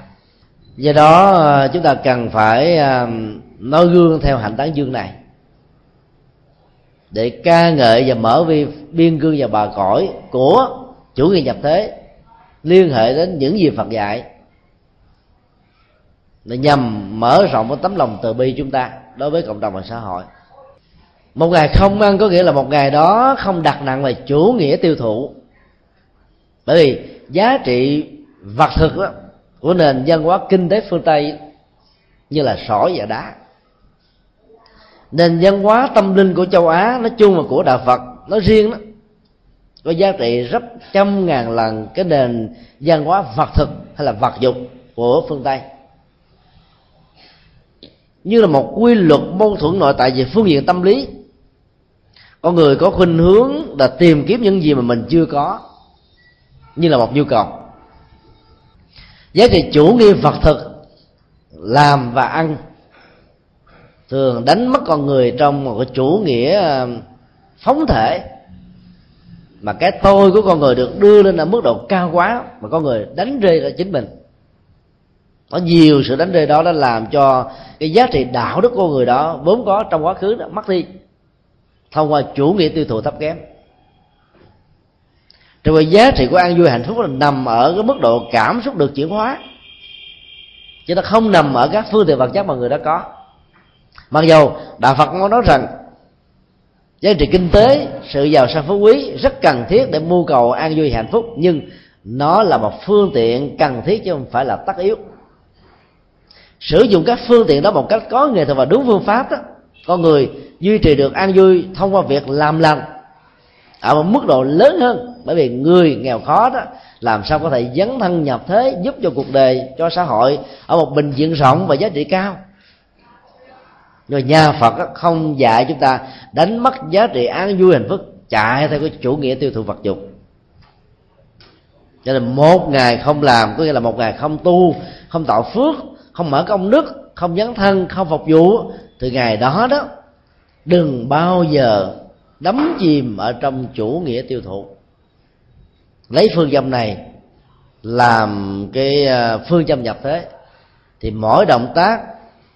Do đó ờ, chúng ta cần phải ờ, nói gương theo hạnh tán dương này. Để ca ngợi và mở vi, biên cương và bà cõi của chủ nghĩa nhập thế, liên hệ đến những gì Phật dạy là nhằm mở rộng cái tấm lòng từ bi chúng ta đối với cộng đồng và xã hội. Một ngày không ăn có nghĩa là một ngày đó không đặt nặng về chủ nghĩa tiêu thụ. Bởi vì giá trị vật thực đó, của nền văn hóa kinh tế phương tây như là sỏi và đá. Nền văn hóa tâm linh của châu á nói chung và của đạo phật nói riêng đó có giá trị rất trăm ngàn lần cái nền văn hóa vật thực hay là vật dục của phương tây như là một quy luật mâu thuẫn nội tại về phương diện tâm lý. Con người có khuynh hướng là tìm kiếm những gì mà mình chưa có, như là một nhu cầu. Giá trị chủ nghĩa vật thực, làm và ăn, thường đánh mất con người trong một cái chủ nghĩa phóng thể. Mà cái tôi của con người được đưa lên ở mức độ cao quá mà con người đánh rơi ra chính mình có nhiều sự đánh rơi đó đã làm cho cái giá trị đạo đức của người đó vốn có trong quá khứ đó mất đi, thông qua chủ nghĩa tiêu thụ thấp kém. Rồi giá trị của an vui hạnh phúc là nằm ở cái mức độ cảm xúc được chuyển hóa, chứ nó không nằm ở các phương tiện vật chất mà người đó có. Mặc dù đạo phật có nói rằng, giá trị kinh tế, sự giàu sang phú quý rất cần thiết để mưu cầu an vui hạnh phúc, nhưng nó là một phương tiện cần thiết chứ không phải là tất yếu sử dụng các phương tiện đó một cách có nghệ thuật và đúng phương pháp đó, con người duy trì được an vui thông qua việc làm lành ở một mức độ lớn hơn. Bởi vì người nghèo khó đó, làm sao có thể dấn thân nhập thế giúp cho cuộc đời, cho xã hội ở một bình diện rộng và giá trị cao. Rồi nhà phật không dạy chúng ta đánh mất giá trị an vui hạnh phúc, chạy theo cái chủ nghĩa tiêu thụ vật dụng cho nên một ngày không làm, có nghĩa là một ngày không tu, không tạo phước không mở công đức không dấn thân, không phục vụ. Từ ngày đó đó, đừng bao giờ đắm chìm ở trong chủ nghĩa tiêu thụ. Lấy phương châm này làm cái à, phương châm nhập thế. Thì mỗi động tác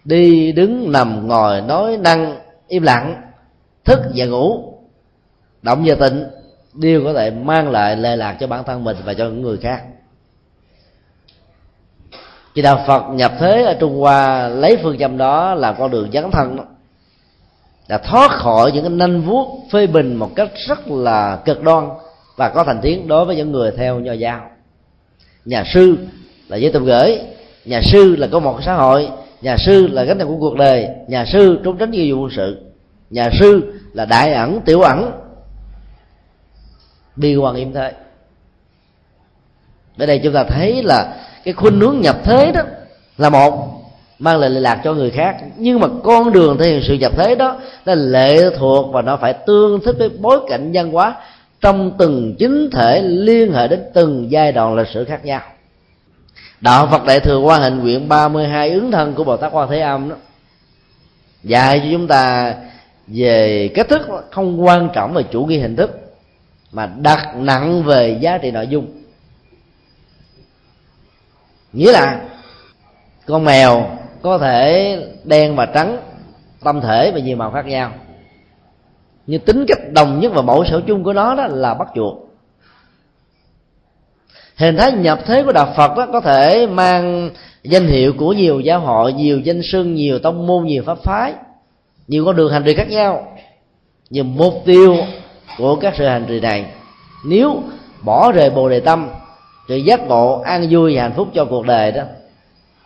đi đứng nằm ngồi nói năng im lặng, thức và ngủ, động và tịnh, đều có thể mang lại lệ lạc cho bản thân mình và cho những người khác khi đạo phật nhập thế ở trung hoa, lấy phương châm đó làm con đường dấn thân đó. Là thoát khỏi những cái nanh vuốt phê bình một cách rất là cực đoan và có thành tiếng đối với những người theo nho giáo. Nhà sư là giới tâm gửi, nhà sư là có một xã hội, nhà sư là gánh nặng của cuộc đời, nhà sư trốn tránh nghĩa vụ quân sự, nhà sư là đại ẩn, tiểu ẩn. Bi hoàng im thế. Ở đây chúng ta thấy là cái khuynh hướng nhập thế đó là một, mang lại lệ lạc cho người khác. Nhưng mà con đường thể hiện sự nhập thế đó là lệ thuộc và nó phải tương thích với bối cảnh văn hóa trong từng chính thể liên hệ đến từng giai đoạn lịch sử khác nhau. Đạo phật đại thừa quan hình nguyện 32 ứng thân của bồ tát quan thế âm đó, dạy cho chúng ta về cách thức không quan trọng về chủ nghĩa hình thức, mà đặt nặng về giá trị nội dung nghĩa là con mèo có thể đen và trắng, tâm thể và nhiều màu khác nhau. Nhưng tính cách đồng nhất và mẫu sở chung của nó đó là bắt chuột. Hình thái nhập thế của đạo phật đó có thể mang danh hiệu của nhiều giáo hội, nhiều danh sưng nhiều tông môn, nhiều pháp phái. Nhiều con đường hành trì khác nhau. Nhưng mục tiêu của các sự hành trì này, nếu bỏ rời bồ đề tâm sự giác ngộ an vui và hạnh phúc cho cuộc đời đó,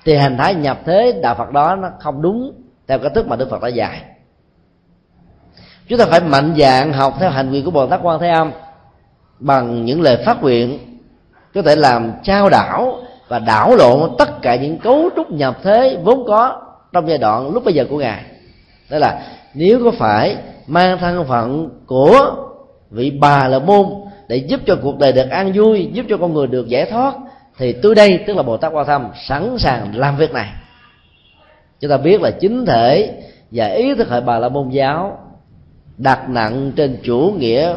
thì hình thái nhập thế đạo phật đó nó không đúng theo cái thức mà đức phật đã dạy. Chúng ta phải mạnh dạn học theo hành vi của bồ tát quan thế âm bằng những lời phát nguyện, có thể làm trao đảo và đảo lộn tất cả những cấu trúc nhập thế vốn có trong giai đoạn lúc bây giờ của ngài. Đó là, nếu có phải mang thân phận của vị bà là môn để giúp cho cuộc đời được an vui, giúp cho con người được giải thoát, thì tôi đây, tức là bồ tát quan thâm sẵn sàng làm việc này. Chúng ta biết là chính thể và ý thức hệ bà la môn giáo đặt nặng trên chủ nghĩa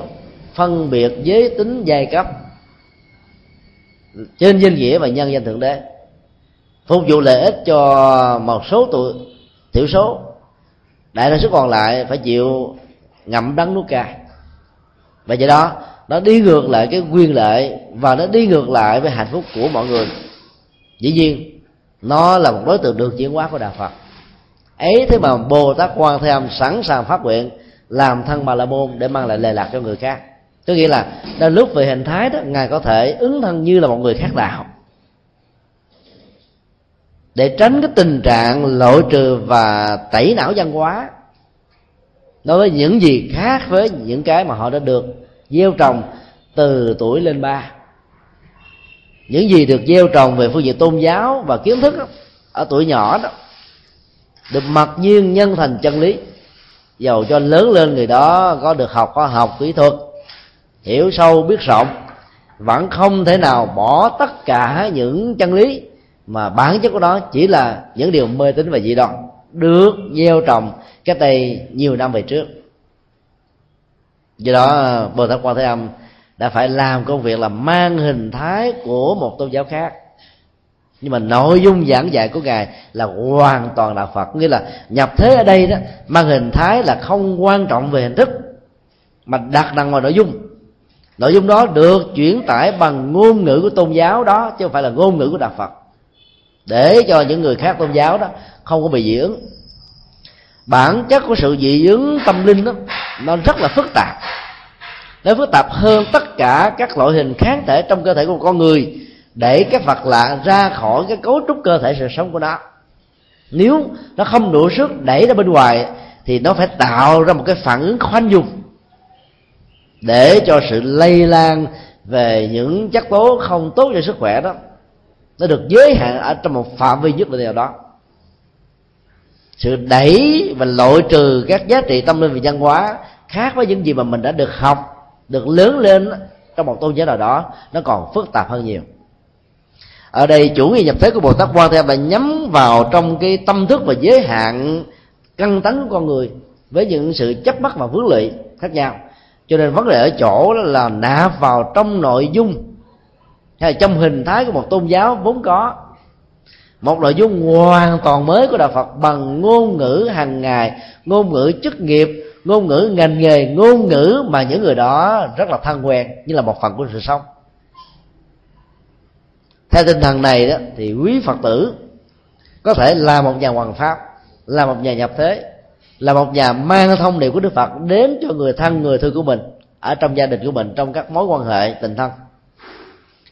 phân biệt giới tính giai cấp, trên danh nghĩa và nhân danh thượng đế, phục vụ lợi ích cho một số tuổi, thiểu số. Đại đa số còn lại phải chịu ngậm đắng nuốt cay. Và do đó nó đi ngược lại cái quyền lợi và nó đi ngược lại với hạnh phúc của mọi người. Dĩ nhiên, nó là một đối tượng được chuyển hóa của đạo phật. Ấy thế mà bồ tát quan thế âm sẵn sàng phát nguyện làm thân bà la môn để mang lại lệ lạc cho người khác. Có nghĩa là đến lúc về hình thái đó, ngài có thể ứng thân như là một người khác đạo. Để tránh cái tình trạng lội trừ và tẩy não văn hóa đối với những gì khác với những cái mà họ đã được gieo trồng từ tuổi lên ba. Những gì được gieo trồng về phương diện tôn giáo và kiến thức đó, ở tuổi nhỏ đó được mặc nhiên nhân thành chân lý dầu cho lớn lên người đó có được học khoa học kỹ thuật hiểu sâu biết rộng vẫn không thể nào bỏ tất cả những chân lý mà bản chất của nó chỉ là những điều mê tín và dị đoan được gieo trồng cách đây nhiều năm về trước do đó, bồ tát quan thế âm đã phải làm công việc là mang hình thái của một tôn giáo khác. Nhưng mà nội dung giảng dạy của ngài là hoàn toàn đạo phật. Nghĩa là nhập thế ở đây đó, mang hình thái là không quan trọng về hình thức, mà đặt nặng vào nội dung. Nội dung đó được chuyển tải bằng ngôn ngữ của tôn giáo đó, chứ không phải là ngôn ngữ của đạo phật. Để cho những người khác tôn giáo đó không có bị dị ứng bản chất của sự dị ứng tâm linh đó, nó rất là phức tạp. Nó phức tạp hơn tất cả các loại hình kháng thể trong cơ thể của con người để các vật lạ ra khỏi cái cấu trúc cơ thể sự sống của nó. Nếu nó không đủ sức đẩy ra bên ngoài, thì nó phải tạo ra một cái phản ứng khoanh dùng để cho sự lây lan về những chất tố không tốt cho sức khỏe đó, nó được giới hạn ở trong một phạm vi nhất định nào đó sự đẩy và loại trừ các giá trị tâm linh và văn hóa khác với những gì mà mình đã được học, được lớn lên trong một tôn giáo nào đó, nó còn phức tạp hơn nhiều. Ở đây chủ nghĩa nhập thế của bồ tát quan thế là nhắm vào trong cái tâm thức và giới hạn căng tánh của con người với những sự chấp bắt và vướng lụy khác nhau. Cho nên vấn đề ở chỗ là nạp vào trong nội dung hay là trong hình thái của một tôn giáo vốn có một nội dung hoàn toàn mới của đạo phật bằng ngôn ngữ hàng ngày, ngôn ngữ chức nghiệp, ngôn ngữ ngành nghề, ngôn ngữ mà những người đó rất là thân quen, như là một phần của sự sống. Theo tinh thần này đó, thì quý phật tử có thể là một nhà hoàng pháp, là một nhà nhập thế, là một nhà mang thông điệp của đức phật đến cho người thân, người thương của mình, ở trong gia đình của mình, trong các mối quan hệ tình thân.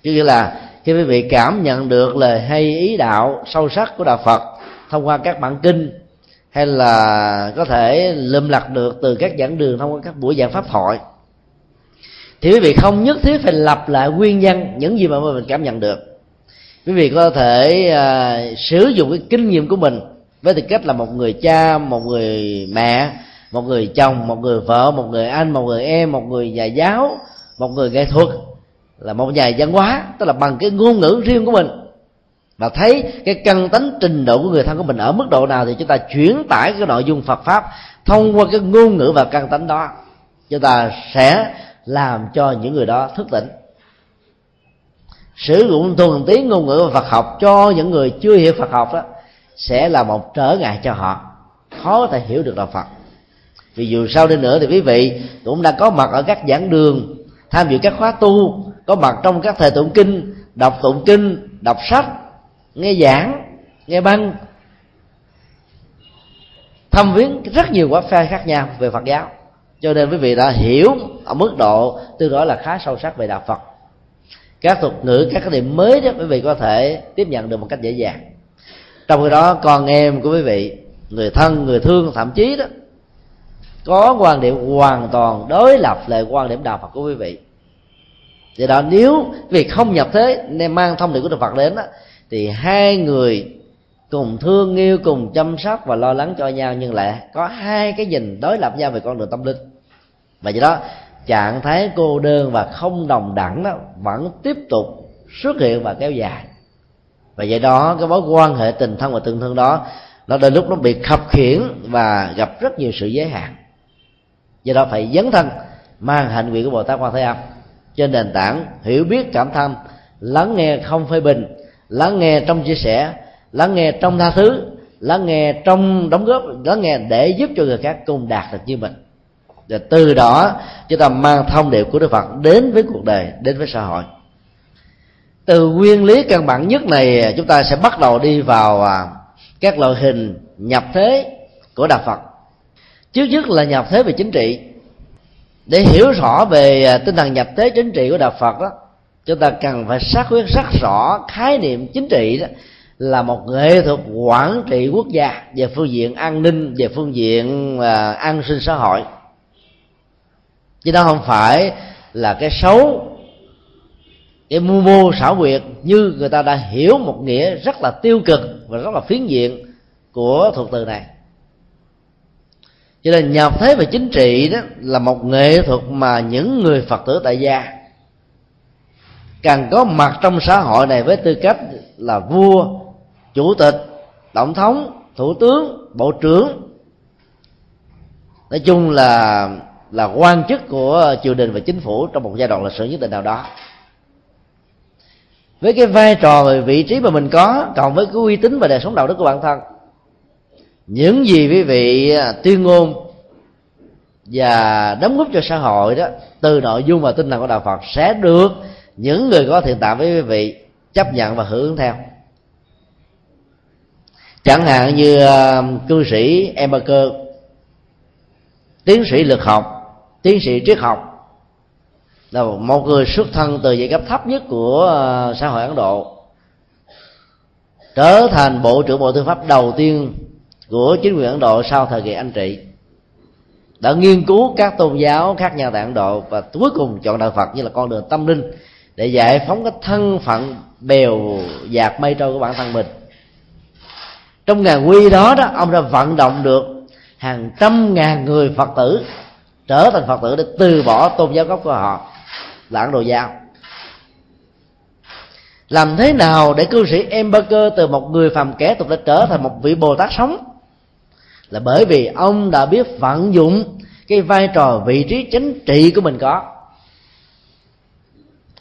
Chứ như là khi quý vị cảm nhận được lời hay ý đạo sâu sắc của đạo phật thông qua các bản kinh hay là có thể lượm lặt được từ các giảng đường thông qua các buổi giảng pháp thoại thì quý vị không nhất thiết phải lặp lại nguyên nhân những gì mà mình cảm nhận được. Quý vị có thể uh, sử dụng cái kinh nghiệm của mình với tư cách là một người cha một người mẹ một người chồng một người vợ một người anh một người em một người nhà giáo một người nghệ thuật là một nhà văn hóa, tức là bằng cái ngôn ngữ riêng của mình. Và thấy cái căn tánh trình độ của người thân của mình ở mức độ nào thì chúng ta chuyển tải cái nội dung Phật pháp thông qua cái ngôn ngữ và căn tánh đó. Chúng ta sẽ làm cho những người đó thức tỉnh. Sử dụng thuần tiếng ngôn ngữ và Phật học cho những người chưa hiểu Phật học đó sẽ là một trở ngại cho họ. Khó thể hiểu được đạo Phật. Vì dù sao đi nữa thì quý vị cũng đã có mặt ở các giảng đường, tham dự các khóa tu có mặt trong các thời tụng kinh, đọc tụng kinh, đọc sách, nghe giảng, nghe băng. Thăm viếng rất nhiều quá phe khác nhau về phật giáo. Cho nên quý vị đã hiểu ở mức độ tương đối là khá sâu sắc về đạo phật. Các thuật ngữ, các cái điểm mới đó quý vị có thể tiếp nhận được một cách dễ dàng. Trong khi đó, con em của quý vị, người thân, người thương, thậm chí đó, có quan điểm hoàn toàn đối lập lại quan điểm đạo Phật của quý vị do đó nếu việc không nhập thế nên mang thông điệp của Đức Phật đến đó, thì hai người cùng thương yêu cùng chăm sóc và lo lắng cho nhau nhưng lại có hai cái nhìn đối lập nhau về con đường tâm linh. Và do đó trạng thái cô đơn và không đồng đẳng đó vẫn tiếp tục xuất hiện và kéo dài. Và vậy đó cái mối quan hệ tình thân và tương thương đó nó đến lúc nó bị khập khiển và gặp rất nhiều sự giới hạn. Do đó phải dấn thân mang hạnh nguyện của bồ tát quan thế âm trên nền tảng hiểu biết cảm thâm lắng nghe không phê bình, lắng nghe trong chia sẻ, lắng nghe trong tha thứ, lắng nghe trong đóng góp, lắng nghe để giúp cho người khác cùng đạt được như mình. Và từ đó, chúng ta mang thông điệp của đức phật đến với cuộc đời, đến với xã hội. Từ nguyên lý căn bản nhất này, chúng ta sẽ bắt đầu đi vào à, các loại hình nhập thế của đạo phật. Trước nhất là nhập thế về chính trị để hiểu rõ về à, tinh thần nhập thế chính trị của đạo phật đó, chúng ta cần phải xác quyết rất rõ khái niệm chính trị đó là một nghệ thuật quản trị quốc gia về phương diện an ninh, về phương diện à, an sinh xã hội. Chứ đó không phải là cái xấu, cái mưu mô xảo quyệt như người ta đã hiểu một nghĩa rất là tiêu cực và rất là phiến diện của thuật từ này cho nên nhập thế về chính trị đó là một nghệ thuật mà những người phật tử tại gia cần có mặt trong xã hội này với tư cách là vua, chủ tịch, tổng thống, thủ tướng, bộ trưởng. Nói chung là là quan chức của triều đình và chính phủ trong một giai đoạn lịch sử nhất định nào đó. Với cái vai trò và vị trí mà mình có còn với cái uy tín và đời sống đạo đức của bản thân những gì quý vị à, tuyên ngôn và đóng góp cho xã hội đó, từ nội dung và tinh thần của đạo Phật sẽ được những người có thiện tạm với quý vị chấp nhận và hưởng ứng theo. Chẳng hạn như à, cư sĩ Emmerker tiến sĩ lực học, tiến sĩ triết học, là một người xuất thân từ giai cấp thấp nhất của à, xã hội Ấn Độ, trở thành bộ trưởng bộ tư pháp đầu tiên của chính quyền Ấn Độ sau thời kỳ anh trị, đã nghiên cứu các tôn giáo khác nhau tại Ấn Độ và cuối cùng chọn đạo Phật như là con đường tâm linh để giải phóng cái thân phận bèo dạt mây trôi của bản thân mình. Trong ngàn quy đó đó, ông đã vận động được hàng trăm ngàn người phật tử trở thành phật tử để từ bỏ tôn giáo gốc của họ, là ấn độ giáo làm thế nào để cư sĩ Embarker từ một người phàm kẻ tục đã trở thành một vị bồ tát sống là bởi vì ông đã biết vận dụng cái vai trò vị trí chính trị của mình có.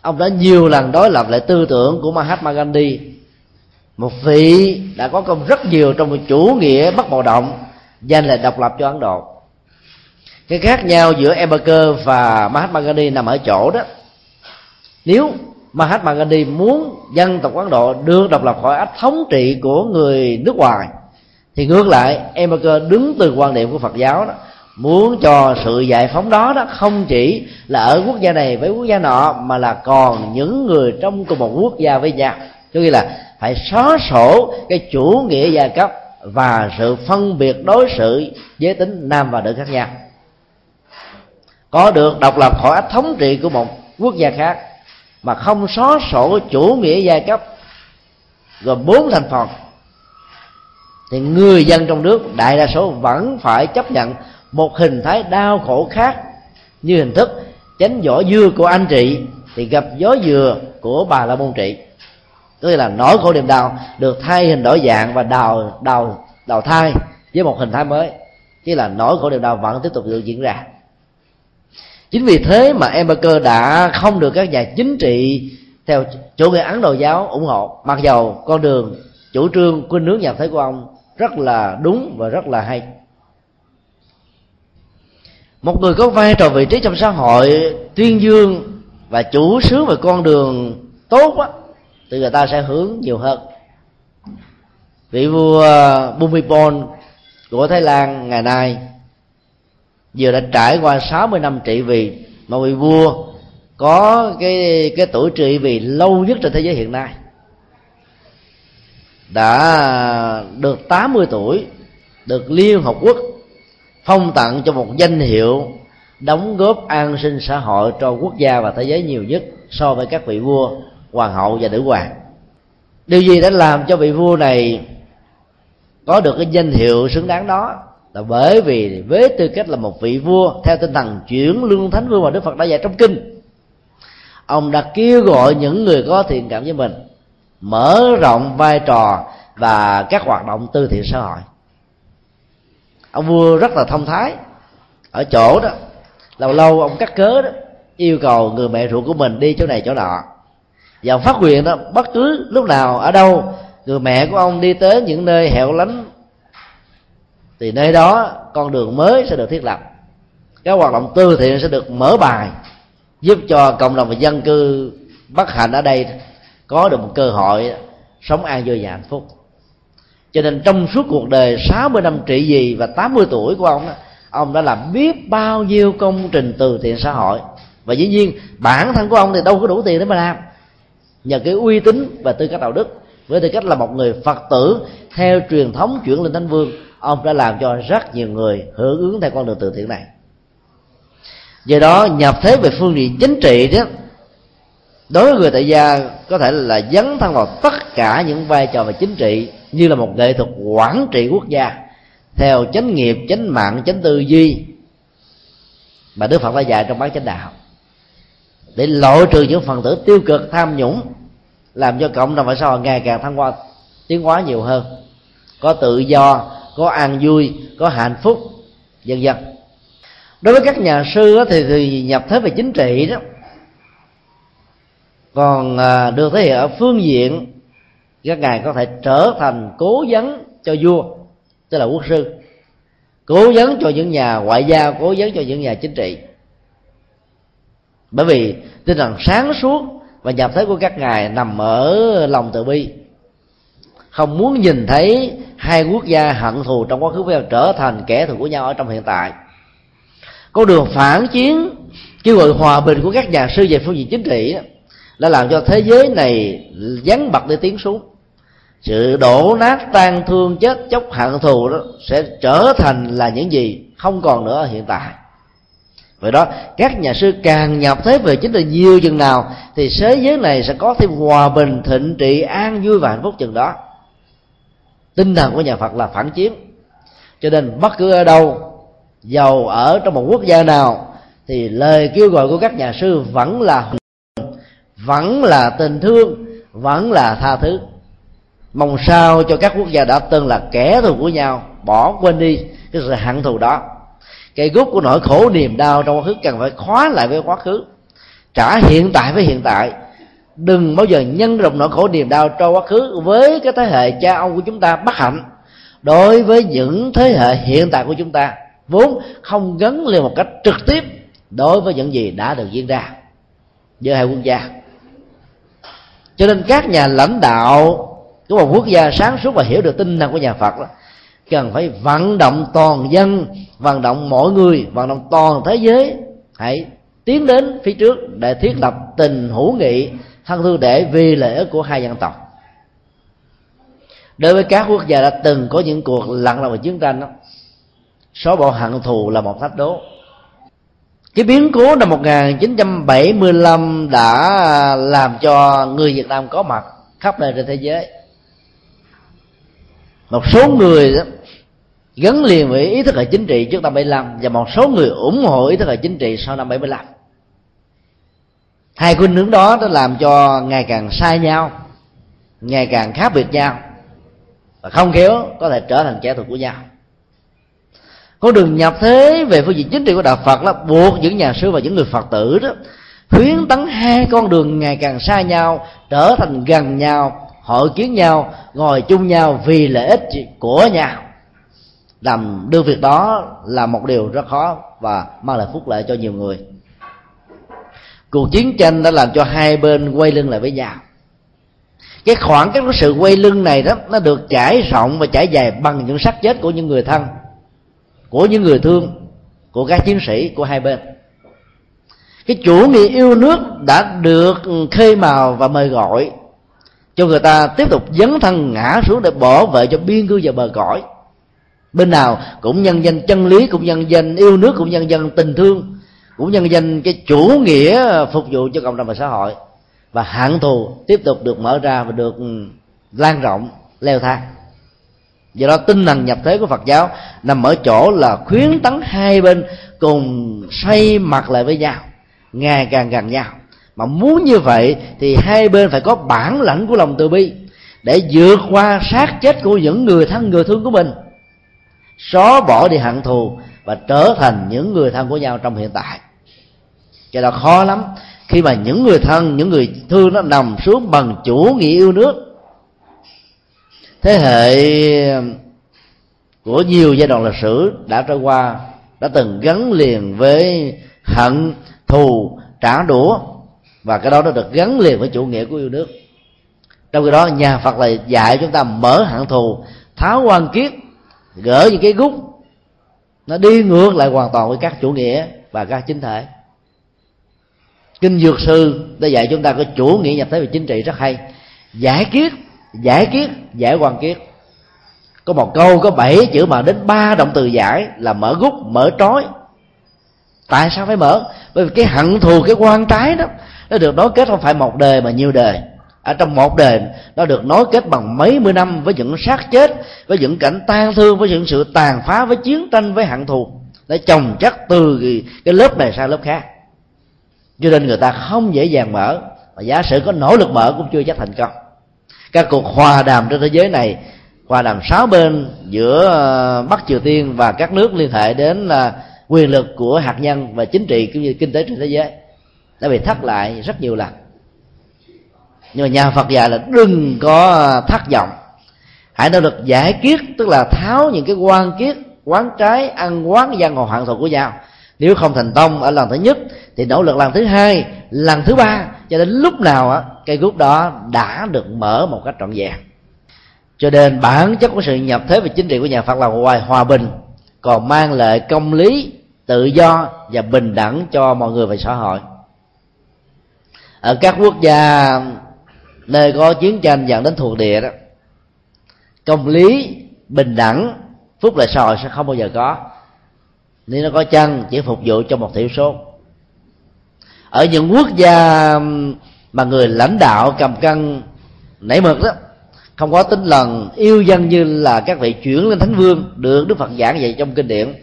Ông đã nhiều lần đối lập lại tư tưởng của Mahatma Gandhi. Một vị đã có công rất nhiều trong một chủ nghĩa bất bạo động danh là độc lập cho ấn độ. Cái khác nhau giữa Eberker và Mahatma Gandhi nằm ở chỗ đó. Nếu Mahatma Gandhi muốn dân tộc Ấn Độ được độc lập khỏi ách thống trị của người nước ngoài thì ngược lại Emerker đứng từ quan điểm của Phật giáo đó, muốn cho sự giải phóng đó đó không chỉ là ở quốc gia này với quốc gia nọ, mà là còn những người trong cùng một quốc gia với nhau. Cho nghĩa là phải xóa sổ cái chủ nghĩa gia cấp và sự phân biệt đối xử giới tính nam và nữ khác nhau. Có được độc lập khỏi ách thống trị của một quốc gia khác, mà không xóa sổ chủ nghĩa gia cấp gồm bốn thành phần thì người dân trong nước, đại đa số vẫn phải chấp nhận một hình thái đau khổ khác như hình thức chánh vỏ dưa của anh chị thì gặp gió dừa của bà la môn trị. Tức là nỗi khổ niềm đau được thay hình đổi dạng và đào đào đào thai với một hình thái mới. Chứ là nỗi khổ niềm đau vẫn tiếp tục được diễn ra. Chính vì thế mà em cơ đã không được các nhà chính trị theo chủ nghĩa ấn độ giáo ủng hộ. Mặc dầu con đường chủ trương quên nước nhập thế của ông rất là đúng và rất là hay. Một người có vai trò vị trí trong xã hội, tuyên dương và chủ sướng về con đường tốt á, thì người ta sẽ hướng nhiều hơn. Vị vua Bhumibol của Thái Lan ngày nay vừa đã trải qua 60 năm trị vì mà vị vua có cái cái tuổi trị vì lâu nhất trên thế giới hiện nay đã được 80 tuổi, được liên hợp quốc phong tặng cho một danh hiệu đóng góp an sinh xã hội cho quốc gia và thế giới nhiều nhất so với các vị vua, hoàng hậu và nữ hoàng. Điều gì đã làm cho vị vua này có được cái danh hiệu xứng đáng đó là bởi vì với tư cách là một vị vua theo tinh thần chuyển lương thánh vương mà đức phật đã dạy trong kinh, ông đã kêu gọi những người có thiện cảm với mình mở rộng vai trò và các hoạt động từ thiện xã hội. Ông vua rất là thông thái. Ở chỗ đó, lâu lâu ông cắt cớ đó, yêu cầu người mẹ ruột của mình đi chỗ này chỗ nọ. Và phát nguyện đó, bất cứ lúc nào, ở đâu, người mẹ của ông đi tới những nơi hẻo lánh, thì nơi đó con đường mới sẽ được thiết lập. Các hoạt động từ thiện sẽ được mở bài, giúp cho cộng đồng và dân cư bất hạnh ở đây có được một cơ hội sống an vui và hạnh phúc. Cho nên trong suốt cuộc đời 60 năm trị gì và 80 tuổi của ông đó, ông đã làm biết bao nhiêu công trình từ thiện xã hội. Và dĩ nhiên bản thân của ông thì đâu có đủ tiền để mà làm. Nhờ cái uy tín và tư cách đạo đức với tư cách là một người phật tử theo truyền thống chuyển lên thánh vương ông đã làm cho rất nhiều người hưởng ứng theo con đường từ thiện này. Do đó nhập thế về phương diện chính trị đó đối với người tại gia có thể là dấn thân vào tất cả những vai trò về chính trị như là một nghệ thuật quản trị quốc gia theo chánh nghiệp chánh mạng chánh tư duy mà đức phật đã dạy trong bán chánh đạo. Để loại trừ những phần tử tiêu cực tham nhũng làm cho cộng đồng và xã hội ngày càng thăng hoa tiến hóa nhiều hơn. Có tự do có an vui có hạnh phúc vân vân. Đối với các nhà sư thì, thì nhập thế về chính trị đó còn à, được thể hiện ở phương diện, các ngài có thể trở thành cố vấn cho vua, tức là quốc sư. Cố vấn cho những nhà ngoại giao, cố vấn cho những nhà chính trị. Bởi vì tinh thần sáng suốt và nhập thế của các ngài nằm ở lòng từ bi. Không muốn nhìn thấy hai quốc gia hận thù trong quá khứ với nhau trở thành kẻ thù của nhau ở trong hiện tại. Con đường phản chiến kêu gọi hòa bình của các nhà sư về phương diện chính trị đã làm cho thế giới này vắng bật để tiến xuống sự đổ nát tan thương chết chóc hận thù đó sẽ trở thành là những gì không còn nữa ở hiện tại. Vậy đó, các nhà sư càng nhập thế về chính là nhiều chừng nào, thì thế giới này sẽ có thêm hòa bình, thịnh trị, an vui và hạnh phúc chừng đó. Tinh thần của nhà phật là phản chiến cho nên bất cứ ở đâu, giàu ở trong một quốc gia nào, thì lời kêu gọi của các nhà sư vẫn là vẫn là tình thương, vẫn là tha thứ. Mong sao cho các quốc gia đã từng là kẻ thù của nhau, bỏ quên đi cái sự hận thù đó. Cây gốc của nỗi khổ niềm đau trong quá khứ cần phải khóa lại với quá khứ. Trả hiện tại với hiện tại. Đừng bao giờ nhân rộng nỗi khổ niềm đau cho quá khứ với cái thế hệ cha ông của chúng ta bất hạnh. Đối với những thế hệ hiện tại của chúng ta, vốn không gắn liền một cách trực tiếp đối với những gì đã được diễn ra. Giữa hai quốc gia cho nên các nhà lãnh đạo của một quốc gia sáng suốt và hiểu được tinh thần của nhà phật đó, cần phải vận động toàn dân, vận động mọi người, vận động toàn thế giới hãy tiến đến phía trước để thiết lập tình hữu nghị, thân thương để vì lợi ích của hai dân tộc. Đối với các quốc gia đã từng có những cuộc lặn lội chiến tranh đó số bộ hận thù là một thách đố cái biến cố năm 1975 đã làm cho người Việt Nam có mặt khắp nơi trên thế giới. Một số người đó gắn liền với ý thức hệ chính trị trước năm 75 và một số người ủng hộ ý thức hệ chính trị sau năm 75 hai khuynh hướng đó đã làm cho ngày càng sai nhau, ngày càng khác biệt nhau và không khéo có thể trở thành kẻ thù của nhau con đường nhập thế về phương diện chính trị của đạo phật là buộc những nhà sư và những người phật tử đó khuyến tấn hai con đường ngày càng xa nhau, trở thành gần nhau, hội kiến nhau, ngồi chung nhau vì lợi ích của nhau. Làm đưa việc đó là một điều rất khó và mang lại phúc lợi cho nhiều người. Cuộc chiến tranh đã làm cho hai bên quay lưng lại với nhau. Cái khoảng cách của sự quay lưng này đó, nó được trải rộng và trải dài bằng những xác chết của những người thân của những người thương, của các chiến sĩ của hai bên. Cái chủ nghĩa yêu nước đã được khơi mào và mời gọi cho người ta tiếp tục dấn thân ngã xuống để bảo vệ cho biên cương và bờ cõi. Bên nào cũng nhân danh chân lý, cũng nhân danh yêu nước, cũng nhân danh tình thương, cũng nhân danh cái chủ nghĩa phục vụ cho cộng đồng và xã hội. Và hạng thù tiếp tục được mở ra và được lan rộng, leo thang do đó tinh thần nhập thế của phật giáo nằm ở chỗ là khuyến tấn hai bên cùng xây mặt lại với nhau, ngày càng gần nhau. Mà muốn như vậy thì hai bên phải có bản lãnh của lòng từ bi để vượt qua sát chết của những người thân, người thương của mình. Xóa bỏ đi hận thù và trở thành những người thân của nhau trong hiện tại. Cho đó khó lắm khi mà những người thân, những người thương nó nằm xuống bằng chủ nghĩa yêu nước thế hệ của nhiều giai đoạn lịch sử đã trôi qua, đã từng gắn liền với hận, thù, trả đũa, và cái đó nó được gắn liền với chủ nghĩa của yêu nước. Trong khi đó, nhà phật là dạy chúng ta mở hận thù, tháo quan kiết gỡ những cái gút, nó đi ngược lại hoàn toàn với các chủ nghĩa và các chính thể. Kinh dược sư đã dạy chúng ta có chủ nghĩa nhập thế về chính trị rất hay. Giải quyết giải kiết, giải quan kiết. Có một câu, có bảy chữ mà đến ba động từ giải là mở gút, mở trói. Tại sao phải mở? Bởi vì cái hận thù, cái quan trái đó, nó được nối kết không phải một đời mà nhiều đời. Ở trong một đời, nó được nối kết bằng mấy mươi năm với những xác chết, với những cảnh tan thương, với những sự tàn phá, với chiến tranh, với hận thù. Để chồng chất từ cái lớp này sang lớp khác. Cho nên người ta không dễ dàng mở và giả sử có nỗ lực mở cũng chưa chắc thành công các cuộc hòa đàm trên thế giới này, hòa đàm sáu bên giữa ờ, bắc triều tiên và các nước liên hệ đến là quyền lực của hạt nhân và chính trị cũng như kinh tế trên thế giới. Đã bị thất lại rất nhiều lần. Nhưng mà nhà phật dạy là đừng có ờ, thất vọng. Hãy nỗ lực giải quyết tức là tháo những cái quan kiết, quán trái, ăn quán gian ngồi hoạn thù của nhau. Nếu không thành công ở lần thứ nhất, thì nỗ lực lần thứ hai, lần thứ ba cho đến lúc nào á cây gút đó đã được mở một cách trọn vẹn. Cho nên bản chất của sự nhập thế về chính trị của nhà phật là ngoài hòa bình, còn mang lại công lý, tự do và bình đẳng cho mọi người và xã hội. Ở các quốc gia nơi có chiến tranh dẫn đến thuộc địa đó, công lý, bình đẳng, phúc lợi xã hội sẽ không bao giờ có. Nếu nó có chăng chỉ phục vụ cho một thiểu số ở những quốc gia mà người lãnh đạo cầm cân nảy mực đó, không có tính lần yêu dân như là các vị chuyển lên thánh vương, được đức phật giảng dạy trong kinh điển,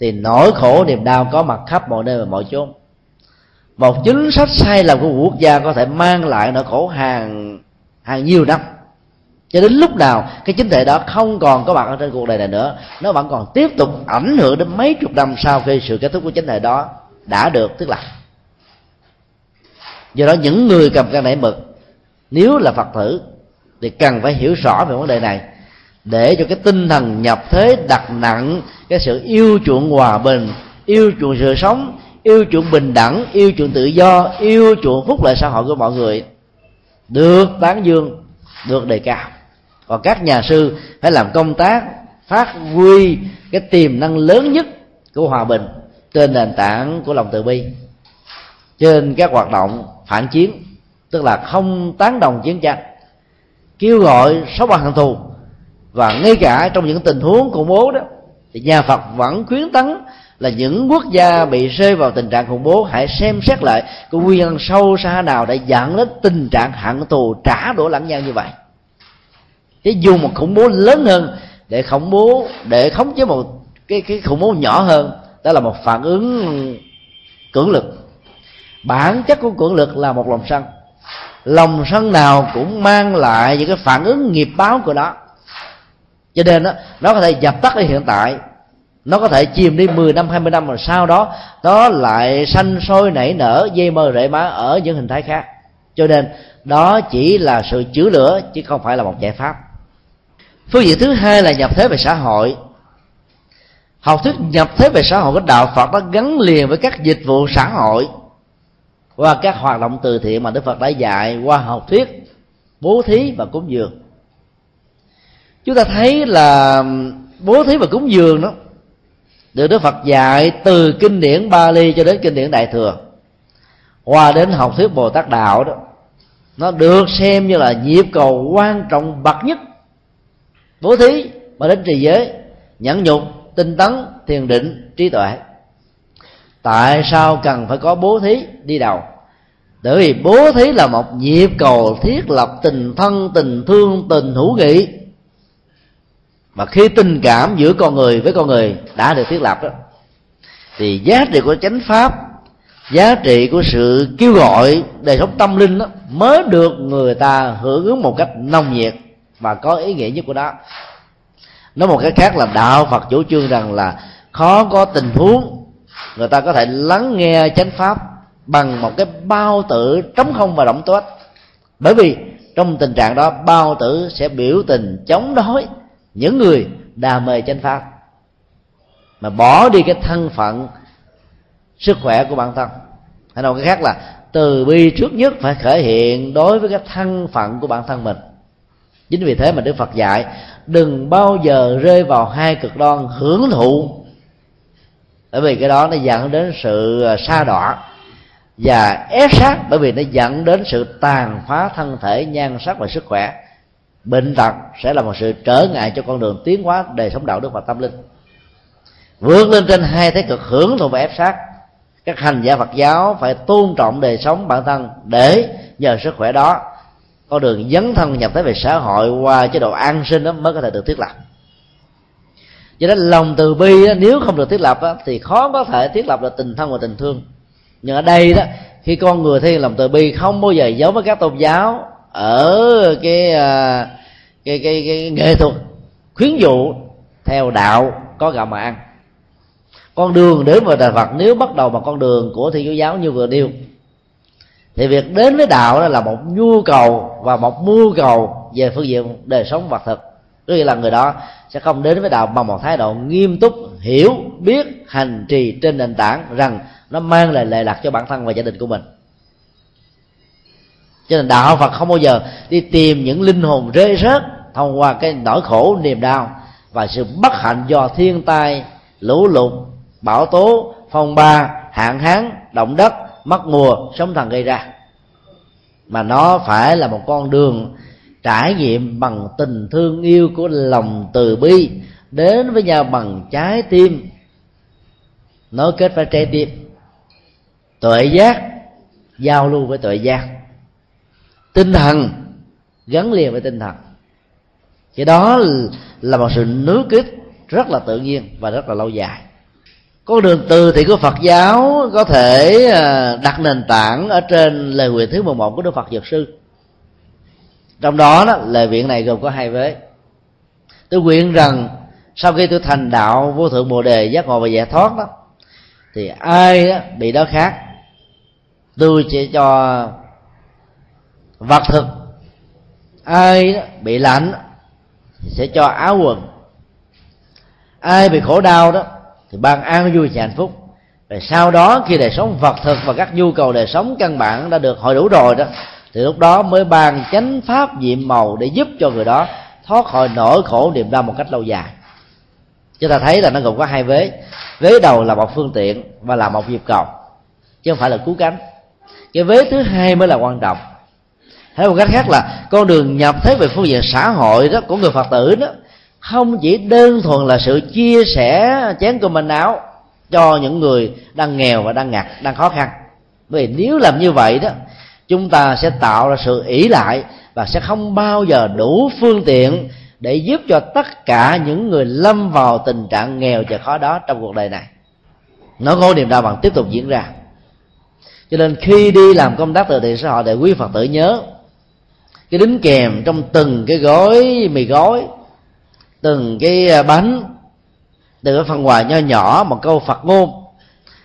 thì nỗi khổ niềm đau có mặt khắp mọi nơi và mọi chốn. Một chính sách sai lầm của quốc gia có thể mang lại nỗi khổ hàng hàng nhiều năm. Cho đến lúc nào cái chính thể đó không còn có mặt ở trên cuộc đời này nữa, nó vẫn còn tiếp tục ảnh hưởng đến mấy chục năm sau khi sự kết thúc của chính thể đó đã được tức là do đó những người cầm căn nảy mực, nếu là phật tử, thì cần phải hiểu rõ về vấn đề này. Để cho cái tinh thần nhập thế đặt nặng, cái sự yêu chuộng hòa bình, yêu chuộng sự sống, yêu chuộng bình đẳng, yêu chuộng tự do, yêu chuộng phúc lợi xã hội của mọi người, được tán dương, được đề cao. Còn các nhà sư phải làm công tác phát huy cái tiềm năng lớn nhất của hòa bình trên nền tảng của lòng từ bi trên các hoạt động phản chiến, tức là không tán đồng chiến tranh, kêu gọi xóa bỏ hận thù. Và ngay cả trong những tình huống khủng bố đó, thì nhà Phật vẫn khuyến tấn là những quốc gia bị rơi vào tình trạng khủng bố hãy xem xét lại cái nguyên nhân sâu xa nào để dẫn đến tình trạng hận thù trả đũa lẫn nhau như vậy. Chứ dùng một khủng bố lớn hơn để khủng bố, để khống chế một cái cái khủng bố nhỏ hơn, đó là một phản ứng cưỡng lực bản chất của cưỡng lực là một lòng sân. Lòng sân nào cũng mang lại những cái phản ứng nghiệp báo của nó. Cho nên đó, nó có thể dập tắt ở hiện tại. Nó có thể chìm đi 10 năm 20 năm rồi sau đó nó lại sanh sôi nảy nở dây mơ rễ má ở những hình thái khác. Cho nên đó chỉ là sự chữa lửa chứ không phải là một giải pháp. Phương diện thứ hai là nhập thế về xã hội. Học thuyết nhập thế về xã hội của đạo phật nó gắn liền với các dịch vụ xã hội qua các hoạt động từ thiện mà đức phật đã dạy qua học thuyết, bố thí và cúng dường. Chúng ta thấy là bố thí và cúng dường đó, được đức phật dạy từ kinh điển bali cho đến kinh điển đại thừa, qua đến học thuyết bồ tát đạo đó, nó được xem như là nhịp cầu quan trọng bậc nhất. Bố thí mà đến trì giới, nhẫn nhục, tinh tấn, thiền định, trí tuệ. Tại sao cần phải có bố thí đi đầu? Bởi vì bố thí là một nhịp cầu thiết lập tình thân, tình thương, tình hữu nghị. Mà khi tình cảm giữa con người với con người đã được thiết lập đó, thì giá trị của chánh pháp, giá trị của sự kêu gọi đời sống tâm linh đó mới được người ta hưởng ứng một cách nồng nhiệt và có ý nghĩa nhất của đó nói một cái khác là đạo phật chủ trương rằng là khó có tình huống, người ta có thể lắng nghe chánh pháp bằng một cái bao tử trống không và động toát bởi vì trong tình trạng đó, bao tử sẽ biểu tình chống đối những người đam mê chánh pháp. Mà bỏ đi cái thân phận sức khỏe của bản thân. Hay nói cái khác là, từ bi trước nhất phải thể hiện đối với cái thân phận của bản thân mình. Chính vì thế mà đức phật dạy, đừng bao giờ rơi vào hai cực đoan hưởng thụ. Bởi vì cái đó nó dẫn đến sự xa sa đọa và ép sát, bởi vì nó dẫn đến sự tàn phá thân thể, nhan sắc và sức khỏe. Bệnh tật sẽ là một sự trở ngại cho con đường tiến hóa đời sống đạo đức và tâm linh. Vượt lên trên hai thế cực hưởng thụ và ép sát, các hành giả Phật giáo phải tôn trọng đời sống bản thân để nhờ sức khỏe đó, con đường dấn thân nhập thế về xã hội qua chế độ an sinh đó mới có thể được thiết lập. Cho nên lòng từ bi nếu không được thiết lập thì khó có thể thiết lập được tình thân và tình thương nhưng ở đây đó khi con người thiên lòng từ bi không bao giờ giống với các tôn giáo ở cái à, cái cái, cái nghệ thuật khuyến dụ theo đạo có gạo mà ăn. Con đường đến với đạo Phật nếu bắt đầu bằng con đường của thiên chúa giáo như vừa nêu thì việc đến với đạo đó là một nhu cầu và một mưu cầu về phương diện đời sống vật thực. Tức là người đó sẽ không đến với đạo bằng một thái độ nghiêm túc hiểu biết hành trì trên nền tảng rằng nó mang lại lệ lạc cho bản thân và gia đình của mình. Cho nên đạo phật không bao giờ đi tìm những linh hồn rơi rớt thông qua cái nỗi khổ, niềm đau và sự bất hạnh do thiên tai, lũ lụt, bão tố, phong ba, hạn hán, động đất, mất mùa, sóng thần gây ra. Mà nó phải là một con đường trải nghiệm bằng tình thương yêu của lòng từ bi đến với nhau bằng trái tim. Nối kết với trái tim tuệ giác giao lưu với tuệ giác. Tinh thần gắn liền với tinh thần. Cái đó là một sự nối kết rất là tự nhiên và rất là lâu dài. Con đường từ thì của Phật giáo có thể à, đặt nền tảng ở trên lời nguyện thứ 11 của Đức Phật Dược Sư. Trong đó, đó lời viện này gồm có hai vế. Tôi nguyện rằng sau khi tôi thành đạo vô thượng bồ đề giác ngộ và giải thoát đó thì ai đó bị đó khác tôi sẽ cho vật thực ai bị lạnh, sẽ cho áo quần. Ai bị khổ đau đó, thì ban an vui và hạnh phúc. Rồi sau đó khi đời sống vật thực và các nhu cầu đời sống căn bản đã được hội đủ rồi đó, thì lúc đó mới ban chánh pháp nhiệm màu để giúp cho người đó thoát khỏi nỗi khổ niềm đau một cách lâu dài. Chúng ta thấy là nó gồm có hai vế. Vế đầu là một phương tiện và là một nhịp cầu, chứ không phải là cứu cánh cái vế thứ hai mới là quan trọng. Hay một cách khác là con đường nhập thế về phương diện xã hội đó của người phật tử đó, không chỉ đơn thuần là sự chia sẻ chén cơm manh áo cho những người đang nghèo và đang ngặt, đang khó khăn. Bởi vì nếu làm như vậy đó, chúng ta sẽ tạo ra sự ỷ lại và sẽ không bao giờ đủ phương tiện để giúp cho tất cả những người lâm vào tình trạng nghèo và khó đó trong cuộc đời này. Nó có niềm đau bằng tiếp tục diễn ra cho nên khi đi làm công tác từ thiện xã hội để quý phật tử nhớ. Cái đính kèm trong từng cái gói mì gói, từng cái à, bánh, từng cái phần quà nho nhỏ, một câu phật ngôn,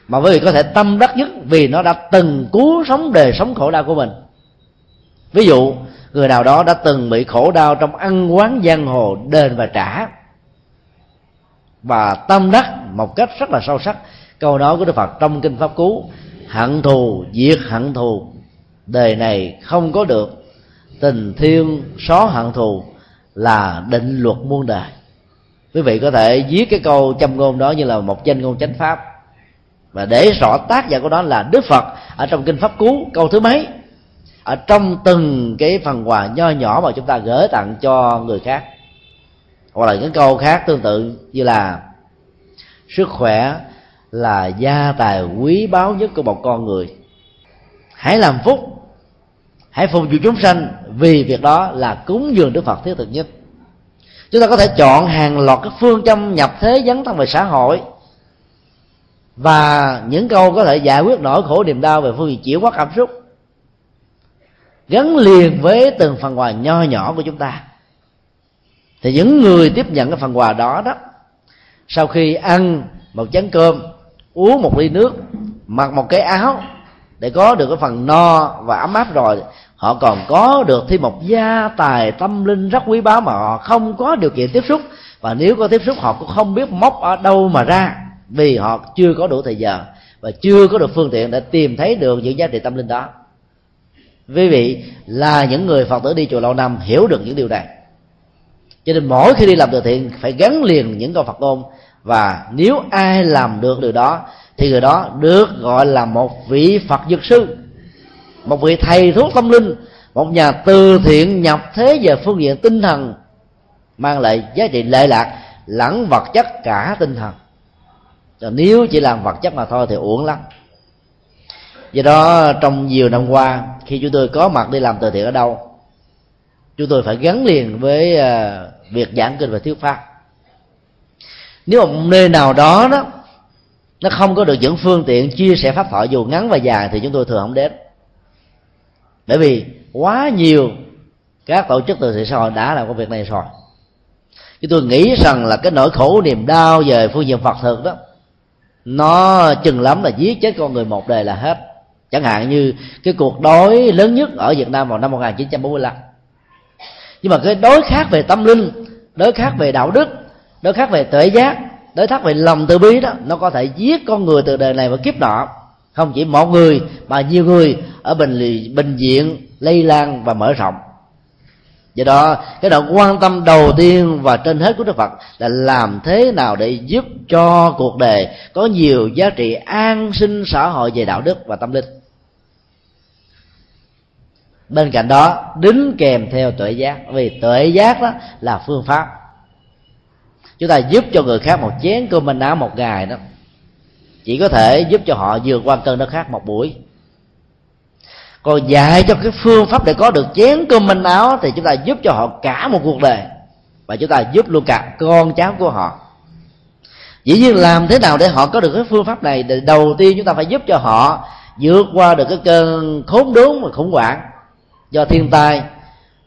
mà quý vị có thể tâm đắc nhất vì nó đã từng cứu sống đời sống khổ đau của mình. Ví dụ, người nào đó đã từng bị khổ đau trong ăn quán giang hồ, đền và trả, và tâm đắc một cách rất là sâu sắc, câu nói của đức phật trong kinh pháp cú hận thù diệt hận thù. Đời này không có được. Tình thiên xóa hận thù là định luật muôn đời. Quý vị có thể viết cái câu châm ngôn đó như là một danh ngôn chánh pháp. Và để rõ tác giả của đó là đức phật ở trong kinh pháp cú, câu thứ mấy? Ở trong từng cái phần quà nho nhỏ mà chúng ta gửi tặng cho người khác. Hoặc là những câu khác tương tự như là sức khỏe là gia tài quý báu nhất của một con người. Hãy làm phúc, hãy phục vụ chúng sanh, vì việc đó là cúng dường đức phật thiết thực nhất. Chúng ta có thể chọn hàng loạt các phương châm nhập thế dấn thân về xã hội. Và những câu có thể giải quyết nỗi khổ niềm đau về phương diện chuyển hóa cảm xúc. Gắn liền với từng phần quà nho nhỏ của chúng ta. Thì những người tiếp nhận cái phần quà đó đó, sau khi ăn một chén cơm uống một ly nước, mặc một cái áo để có được cái phần no và ấm áp rồi. Họ còn có được thêm một gia tài tâm linh rất quý báu mà họ không có điều kiện tiếp xúc. Và nếu có tiếp xúc, họ cũng không biết móc ở đâu mà ra, vì họ chưa có đủ thời giờ và chưa có được phương tiện để tìm thấy được những giá trị tâm linh đó. Quý vị là những người phật tử đi chùa lâu năm, hiểu được những điều này. Cho nên mỗi khi đi làm từ thiện, phải gắn liền những câu phật ngôn và nếu ai làm được điều đó, thì người đó được gọi là một vị phật dược sư, một vị thầy thuốc tâm linh, một nhà từ thiện nhập thế về phương diện tinh thần, mang lại giá trị lệ lạc, lẫn vật chất cả tinh thần. Rồi nếu chỉ làm vật chất mà thôi thì uổng lắm. Do đó, trong nhiều năm qua, khi chúng tôi có mặt đi làm từ thiện ở đâu, chúng tôi phải gắn liền với ờ, việc giảng kinh và thuyết pháp nếu một nơi nào đó đó, nó không có được những phương tiện chia sẻ pháp thoại dù ngắn và dài thì chúng tôi thường không đến. Bởi vì quá nhiều các tổ chức từ thiện xã hội đã làm công việc này rồi. Chúng tôi nghĩ rằng là cái nỗi khổ niềm đau về phương diện phật thực đó, nó chừng lắm là giết chết con người một đời là hết. Chẳng hạn như cái cuộc đói lớn nhất ở Việt Nam vào năm 1945 nhưng mà cái đối khác về tâm linh, đối khác về đạo đức đối khác về tuệ giác đối khác về lòng từ bi đó. Nó có thể giết con người từ đời này và kiếp nọ. Không chỉ một người, mà nhiều người ở bệnh bệnh viện, lây lan và mở rộng. Do đó, cái độ quan tâm đầu tiên và trên hết của đức phật là làm thế nào để giúp cho cuộc đời có nhiều giá trị an sinh xã hội về đạo đức và tâm linh. Bên cạnh đó, đính kèm theo tuệ giác. Vì tuệ giác đó là phương pháp chúng ta giúp cho người khác một chén cơm manh áo một ngày đó. Chỉ có thể giúp cho họ vượt qua cơn đau khát một buổi. Còn dạy cho cái phương pháp để có được chén cơm manh áo thì chúng ta giúp cho họ cả một cuộc đời. Và chúng ta giúp luôn cả con cháu của họ. Dĩ nhiên làm thế nào để họ có được cái phương pháp này thì đầu tiên chúng ta phải giúp cho họ vượt qua được cái cơn khốn đốn và khủng hoảng do thiên tai,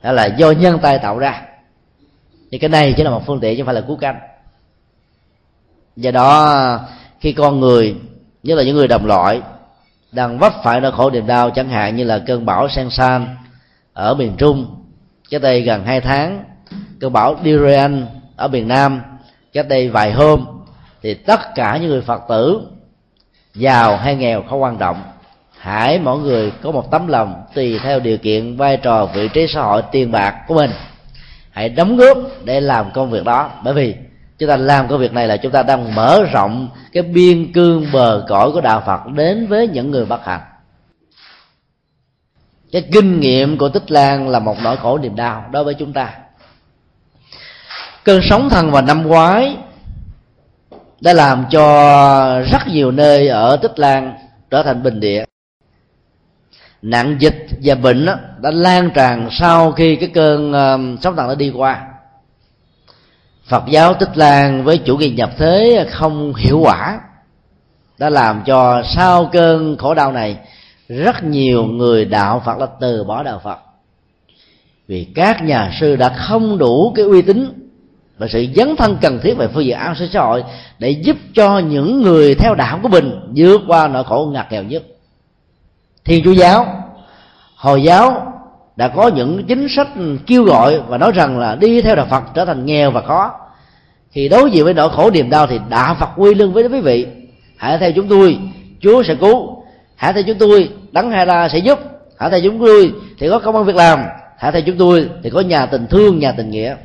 hay là do nhân tai tạo ra thì cái này chỉ là một phương tiện chứ không phải là cứu cánh. Do đó, khi con người, nhất là những người đồng loại, đang vấp phải nỗi khổ niềm đau chẳng hạn như là cơn bão sen san ở miền trung, cách đây gần hai tháng, cơn bão Durian ở miền nam, cách đây vài hôm, thì tất cả những người phật tử giàu hay nghèo không quan trọng hãy mỗi người có một tấm lòng tùy theo điều kiện, vai trò, vị trí xã hội, tiền bạc của mình hãy đóng góp để làm công việc đó. Bởi vì chúng ta làm công việc này là chúng ta đang mở rộng cái biên cương bờ cõi của đạo phật đến với những người bất hạnh. Cái kinh nghiệm của tích lan là một nỗi khổ niềm đau đối với chúng ta. Cơn sóng thần vào năm ngoái đã làm cho rất nhiều nơi ở tích lan trở thành bình địa nạn dịch và bệnh đó, đã lan tràn sau khi cái cơn uh, sóng thần đã đi qua. Phật giáo tích lan với chủ nghĩa nhập thế không hiệu quả đã làm cho sau cơn khổ đau này rất nhiều người đạo phật đã từ bỏ đạo phật. Vì các nhà sư đã không đủ cái uy tín và sự dấn thân cần thiết về phương diện an sinh xã hội để giúp cho những người theo đạo của mình vượt qua nỗi khổ ngặt nghèo nhất thiên chúa giáo. Hồi giáo đã có những chính sách kêu gọi và nói rằng là đi theo đạo phật trở thành nghèo và khó. Thì đối diện với nỗi khổ niềm đau thì đạo phật quy lưng với quý vị hãy theo chúng tôi, chúa sẽ cứu. Hãy theo chúng tôi, đấng hai la sẽ giúp. Hãy theo chúng tôi thì có công an việc làm. Hãy theo chúng tôi thì có nhà tình thương, nhà tình nghĩa.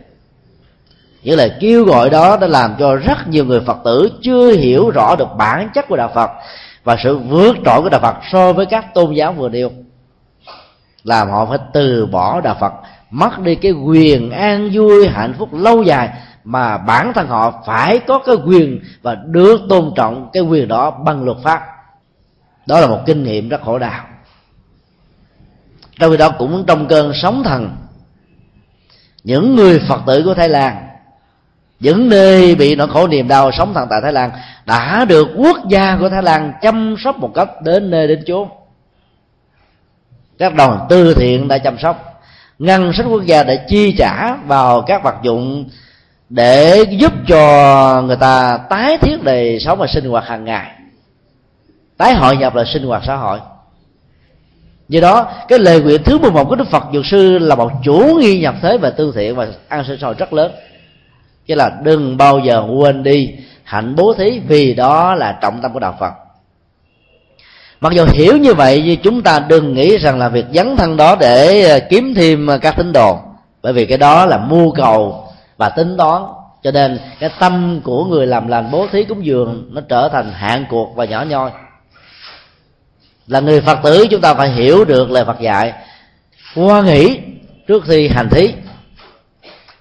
Những lời kêu gọi đó đã làm cho rất nhiều người phật tử chưa hiểu rõ được bản chất của đạo phật và sự vượt trội của đạo phật so với các tôn giáo vừa nêu. Làm họ phải từ bỏ đạo phật, mất đi cái quyền an vui, hạnh phúc lâu dài, mà bản thân họ phải có cái quyền và được tôn trọng cái quyền đó bằng luật pháp. Đó là một kinh nghiệm rất khổ đau. Trong khi đó cũng trong cơn sóng thần, những người phật tử của thái lan những nơi bị nỗi khổ niềm đau sống thần tại thái lan đã được quốc gia của thái lan chăm sóc một cách đến nơi đến chốn. Các đoàn từ thiện đã chăm sóc. Ngân sách quốc gia đã chi trả vào các vật dụng để giúp cho người ta tái thiết đời sống và sinh hoạt hàng ngày. Tái hội nhập là sinh hoạt xã hội. Do đó, cái lời nguyện thứ 11 của đức phật dược sư là một chủ nghi nhập thế và tư thiện và an sinh xã hội rất lớn chứ là đừng bao giờ quên đi hạnh bố thí, vì đó là trọng tâm của đạo phật. Mặc dù hiểu như vậy, nhưng chúng ta đừng nghĩ rằng là việc dấn thân đó để ờ, kiếm thêm các tín đồ. Bởi vì cái đó là mưu cầu và tính toán. Cho nên cái tâm của người làm lành bố thí cúng dường, nó trở thành hạn cuộc và nhỏ nhoi. Là người phật tử, chúng ta phải hiểu được lời phật dạy. Quan nghĩ trước khi hành thí.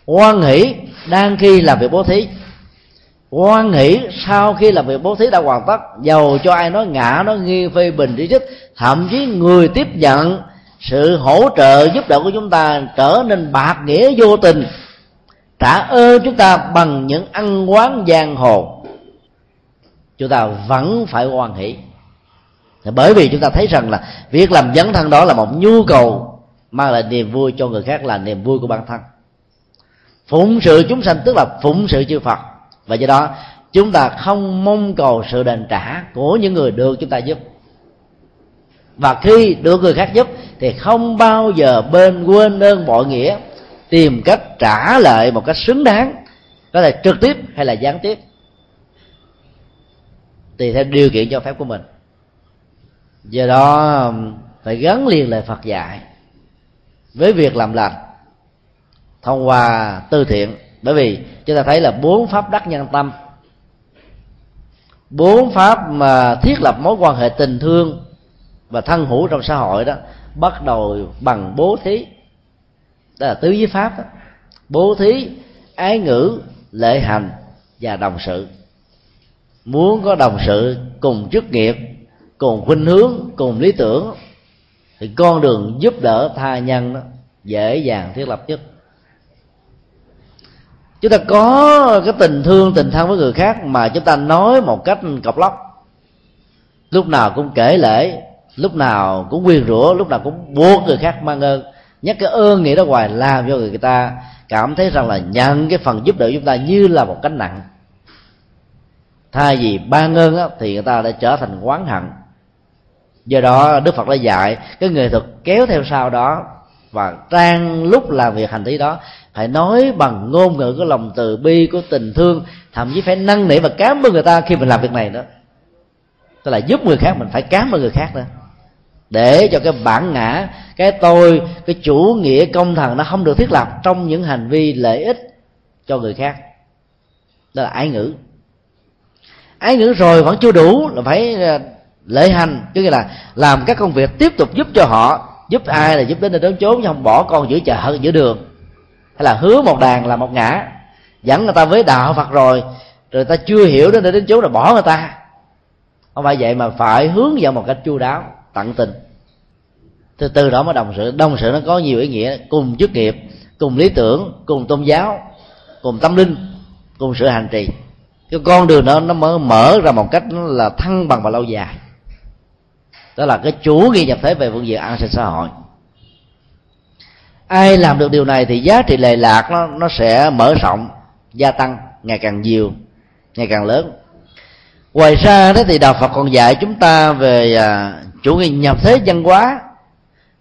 Quan nghĩ đang khi làm việc bố thí. Quan nghĩ sau khi làm việc bố thí đã hoàn tất, dầu cho ai nói ngã nó nghi, phê bình chỉ trích thậm chí người tiếp nhận sự hỗ trợ, giúp đỡ của chúng ta trở nên bạc nghĩa vô tình. Trả ơn chúng ta bằng những ăn quán giang hồ. Chúng ta vẫn phải hoan hỷ. Bởi vì chúng ta thấy rằng là việc làm dấn thân đó là một nhu cầu, mang lại niềm vui cho người khác, là niềm vui của bản thân phụng sự chúng sanh tức là phụng sự chư phật. Và do đó, chúng ta không mong cầu sự đền trả của những người được chúng ta giúp. Và khi được người khác giúp, thì không bao giờ bên quên ơn bội nghĩa, tìm cách trả lại một cách xứng đáng, có thể trực tiếp hay là gián tiếp. Tùy theo điều kiện cho phép của mình. Do đó, phải gắn liền lời phật dạy với việc làm lành thông qua tư thiện. Bởi vì chúng ta thấy là bốn pháp đắc nhân tâm. Bốn pháp mà thiết lập mối quan hệ tình thương và thân hữu trong xã hội đó, bắt đầu bằng bố thí. Đó là tứ giới pháp đó. bố thí, ái ngữ, lễ hành và đồng sự. Muốn có đồng sự cùng chức nghiệp, cùng khuynh hướng, cùng lý tưởng, thì con đường giúp đỡ tha nhân đó dễ dàng thiết lập nhất chúng ta có cái tình thương tình thân với người khác mà chúng ta nói một cách cọc lóc. Lúc nào cũng kể lễ lúc nào cũng quyên rủa lúc nào cũng buộc người khác mang ơn. Nhắc cái ơn nghĩa đó hoài làm cho người ta cảm thấy rằng là nhận cái phần giúp đỡ chúng ta như là một cánh nặng. Thay vì ban ơn á, thì người ta đã trở thành quán hận. Do đó đức phật đã dạy cái nghệ thuật kéo theo sau đó và trang lúc làm việc hành thí đó phải nói bằng ngôn ngữ của lòng từ bi, của tình thương, thậm chí phải năn nỉ và cám ơn người ta khi mình làm việc này đó tức là giúp người khác, mình phải cám ơn người khác nữa. Để cho cái bản ngã, cái tôi, cái chủ nghĩa công thần nó không được thiết lập trong những hành vi lợi ích cho người khác. Đó là ái ngữ. Ái ngữ rồi vẫn chưa đủ là phải à, lễ hành tức là làm các công việc tiếp tục giúp cho họ. Giúp ai là giúp đến nơi đến chốn chứ không bỏ con giữa chợ, giữa đường hay là hứa một đàn là một ngã. Dẫn người ta với đạo phật rồi rồi ta chưa hiểu đến đến chốn là bỏ người ta. Không phải vậy mà phải hướng dẫn một cách chu đáo, tận tình. Từ từ đó mới đồng sự đồng sự nó có nhiều ý nghĩa. Cùng chức nghiệp, cùng lý tưởng, cùng tôn giáo, cùng tâm linh, cùng sự hành trì. Cái con đường đó nó mở mở ra một cách là thăng bằng và lâu dài. Đó là cái chủ nghĩa nhập thế về phương diện an sinh xã hội ai làm được điều này thì giá trị lệ lạc nó nó sẽ mở rộng gia tăng ngày càng nhiều ngày càng lớn. Ngoài ra đó thì đạo phật còn dạy chúng ta về à, chủ nghĩa nhập thế văn hóa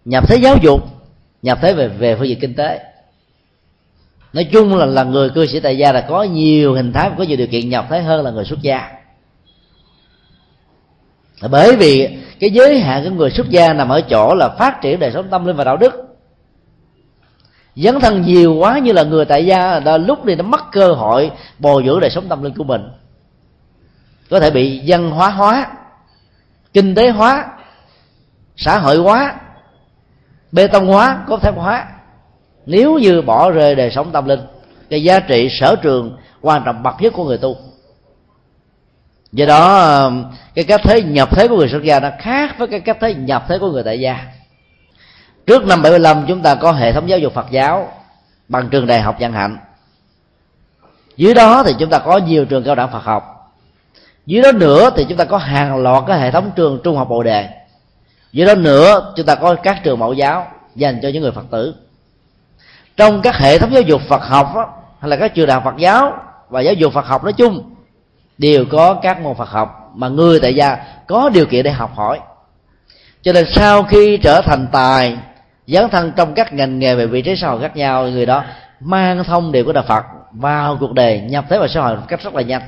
nhập thế giáo dục nhập thế về về phương diện kinh tế. Nói chung là là người cư sĩ tại gia là có nhiều hình thái có nhiều điều kiện nhập thế hơn là người xuất gia. Bởi vì cái giới hạn của người xuất gia nằm ở chỗ là phát triển đời sống tâm linh và đạo đức dấn thân nhiều quá như là người tại gia đó lúc này nó mất cơ hội bồi dưỡng đời sống tâm linh của mình. Có thể bị dân hóa hóa, kinh tế hóa, xã hội hóa, bê tông hóa có thể hóa. Nếu như bỏ rơi đời sống tâm linh, cái giá trị sở trường quan trọng bậc nhất của người tu. Do đó, cái cách thế nhập thế của người xuất gia nó khác với cái cách thế nhập thế của người tại gia trước năm 75 chúng ta có hệ thống giáo dục Phật giáo bằng trường đại học văn hạnh. Dưới đó thì chúng ta có nhiều trường cao đẳng Phật học. Dưới đó nữa thì chúng ta có hàng loạt cái hệ thống trường trung học bồ đề. Dưới đó nữa chúng ta có các trường mẫu giáo dành cho những người phật tử. Trong các hệ thống giáo dục phật học đó, hay là các trường đại học phật giáo và giáo dục phật học nói chung đều có các môn phật học mà người tại gia có điều kiện để học hỏi. Cho nên sau khi trở thành tài dấn thân trong các ngành nghề về vị trí xã hội khác nhau người đó mang thông điệp của đạo phật vào cuộc đời nhập thế vào xã hội một cách rất là nhanh.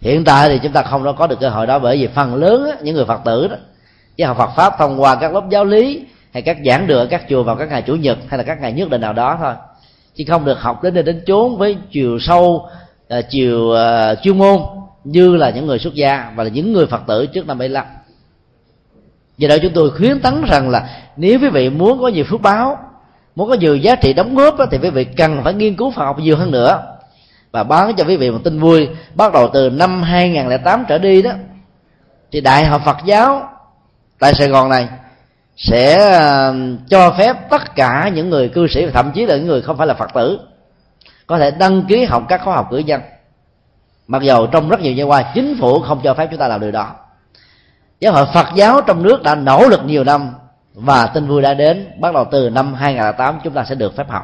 Hiện tại thì chúng ta không có được cơ hội đó bởi vì phần lớn á, những người phật tử đó chứ học Phật pháp thông qua các lớp giáo lý hay các giảng đường ở các chùa vào các ngày chủ nhật hay là các ngày nhất định nào đó thôi. Chứ không được học đến nơi đến chốn với chiều sâu à, chiều à, chuyên môn như là những người xuất gia và là những người phật tử trước năm 75 vì đó chúng tôi khuyến tấn rằng là nếu quý vị muốn có nhiều phước báo muốn có nhiều giá trị đóng góp đó, thì quý vị cần phải nghiên cứu Phật học nhiều hơn nữa. Và bán cho quý vị một tin vui bắt đầu từ năm 2008 trở đi đó thì đại học Phật giáo tại Sài Gòn này sẽ ờ, cho phép tất cả những người cư sĩ thậm chí là những người không phải là Phật tử có thể đăng ký học các khóa học cử nhân. Mặc dầu trong rất nhiều giai qua chính phủ không cho phép chúng ta làm điều đó giáo hội Phật giáo trong nước đã nỗ lực nhiều năm và tin vui đã đến, bắt đầu từ năm 2008 chúng ta sẽ được phép học.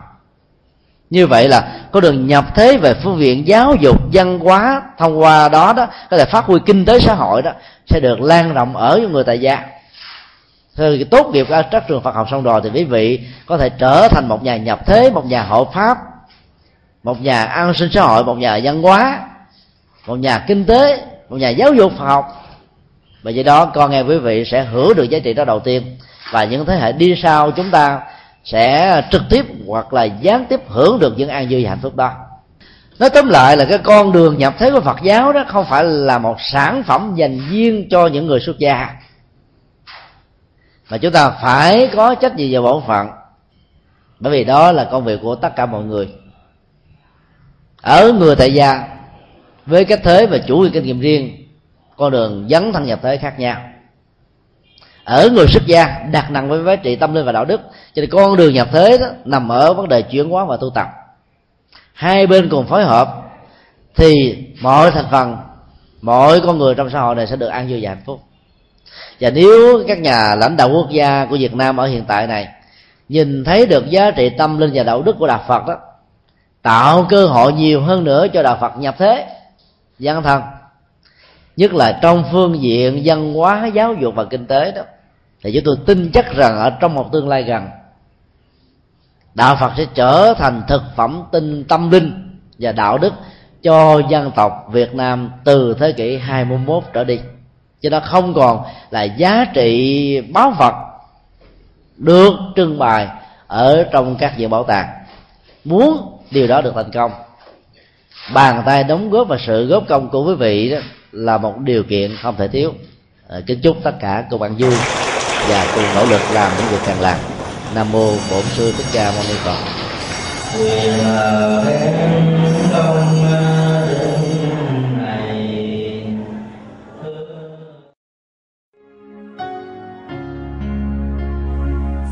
Như vậy là có đường nhập thế về phương viện giáo dục văn hóa thông qua đó đó, có thể phát huy kinh tế xã hội đó, sẽ được lan rộng ở những người tại gia. Thì tốt nghiệp ở các trường Phật học xong rồi thì quý vị có thể trở thành một nhà nhập thế, một nhà hộ pháp, một nhà an sinh xã hội, một nhà văn hóa, một nhà kinh tế, một nhà giáo dục Phật học và do đó, con nghe quý vị sẽ hưởng được giá trị đó đầu tiên. Và những thế hệ đi sau chúng ta sẽ trực tiếp hoặc là gián tiếp hưởng được những an vui hạnh phúc đó. Nói tóm lại là cái con đường nhập thế của Phật giáo đó không phải là một sản phẩm dành riêng cho những người xuất gia. Mà chúng ta phải có trách nhiệm và bổn phận. Bởi vì đó là công việc của tất cả mọi người. Ở người tại gia, với cách thế và chủ quyền kinh nghiệm riêng con đường dấn thân nhập thế khác nhau. Ở người xuất gia đặt nặng với giá trị tâm linh và đạo đức, cho nên con đường nhập thế đó nằm ở vấn đề chuyển hóa và tu tập. Hai bên cùng phối hợp thì mọi thành phần, mọi con người trong xã hội này sẽ được an vui và hạnh phúc. Và nếu các nhà lãnh đạo quốc gia của việt nam ở hiện tại này nhìn thấy được giá trị tâm linh và đạo đức của đạo phật đó, tạo cơ hội nhiều hơn nữa cho đạo phật nhập thế dân thân nhất là trong phương diện văn hóa, giáo dục và kinh tế đó. Thì chúng tôi tin chắc rằng ở trong một tương lai gần, đạo phật sẽ trở thành thực phẩm tinh tâm linh và đạo đức cho dân tộc việt nam từ thế kỷ 21 trở đi. Cho nó không còn là giá trị báo vật được trưng bày ở trong các viện bảo tàng. Muốn điều đó được thành công, bàn tay đóng góp và sự góp công của quý vị đó là một điều kiện không thể thiếu. À, kính chúc tất cả cùng ăn vui và cùng nỗ lực làm những việc càng làm nam mô bổn sư thích ca mâu ni phật.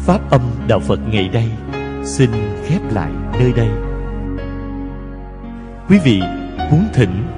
Pháp âm đạo phật ngày đây xin khép lại nơi đây. Quý vị muốn thỉnh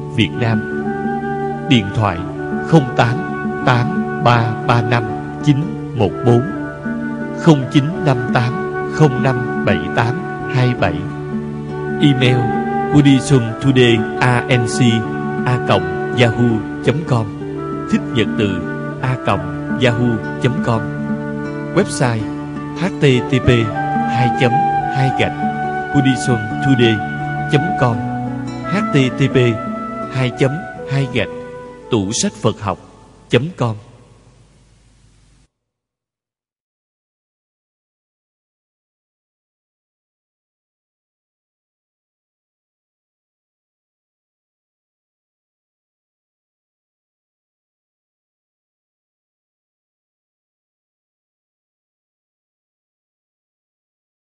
Việt Nam. Điện thoại 08 8335 914 0958 0578 27 Email buddhismtodayanc a yahoo.com thích nhật từ, a yahoo.com website http 2 2 gạch buddhismtoday.com http hai chấm hai gạch tủ sách phật học com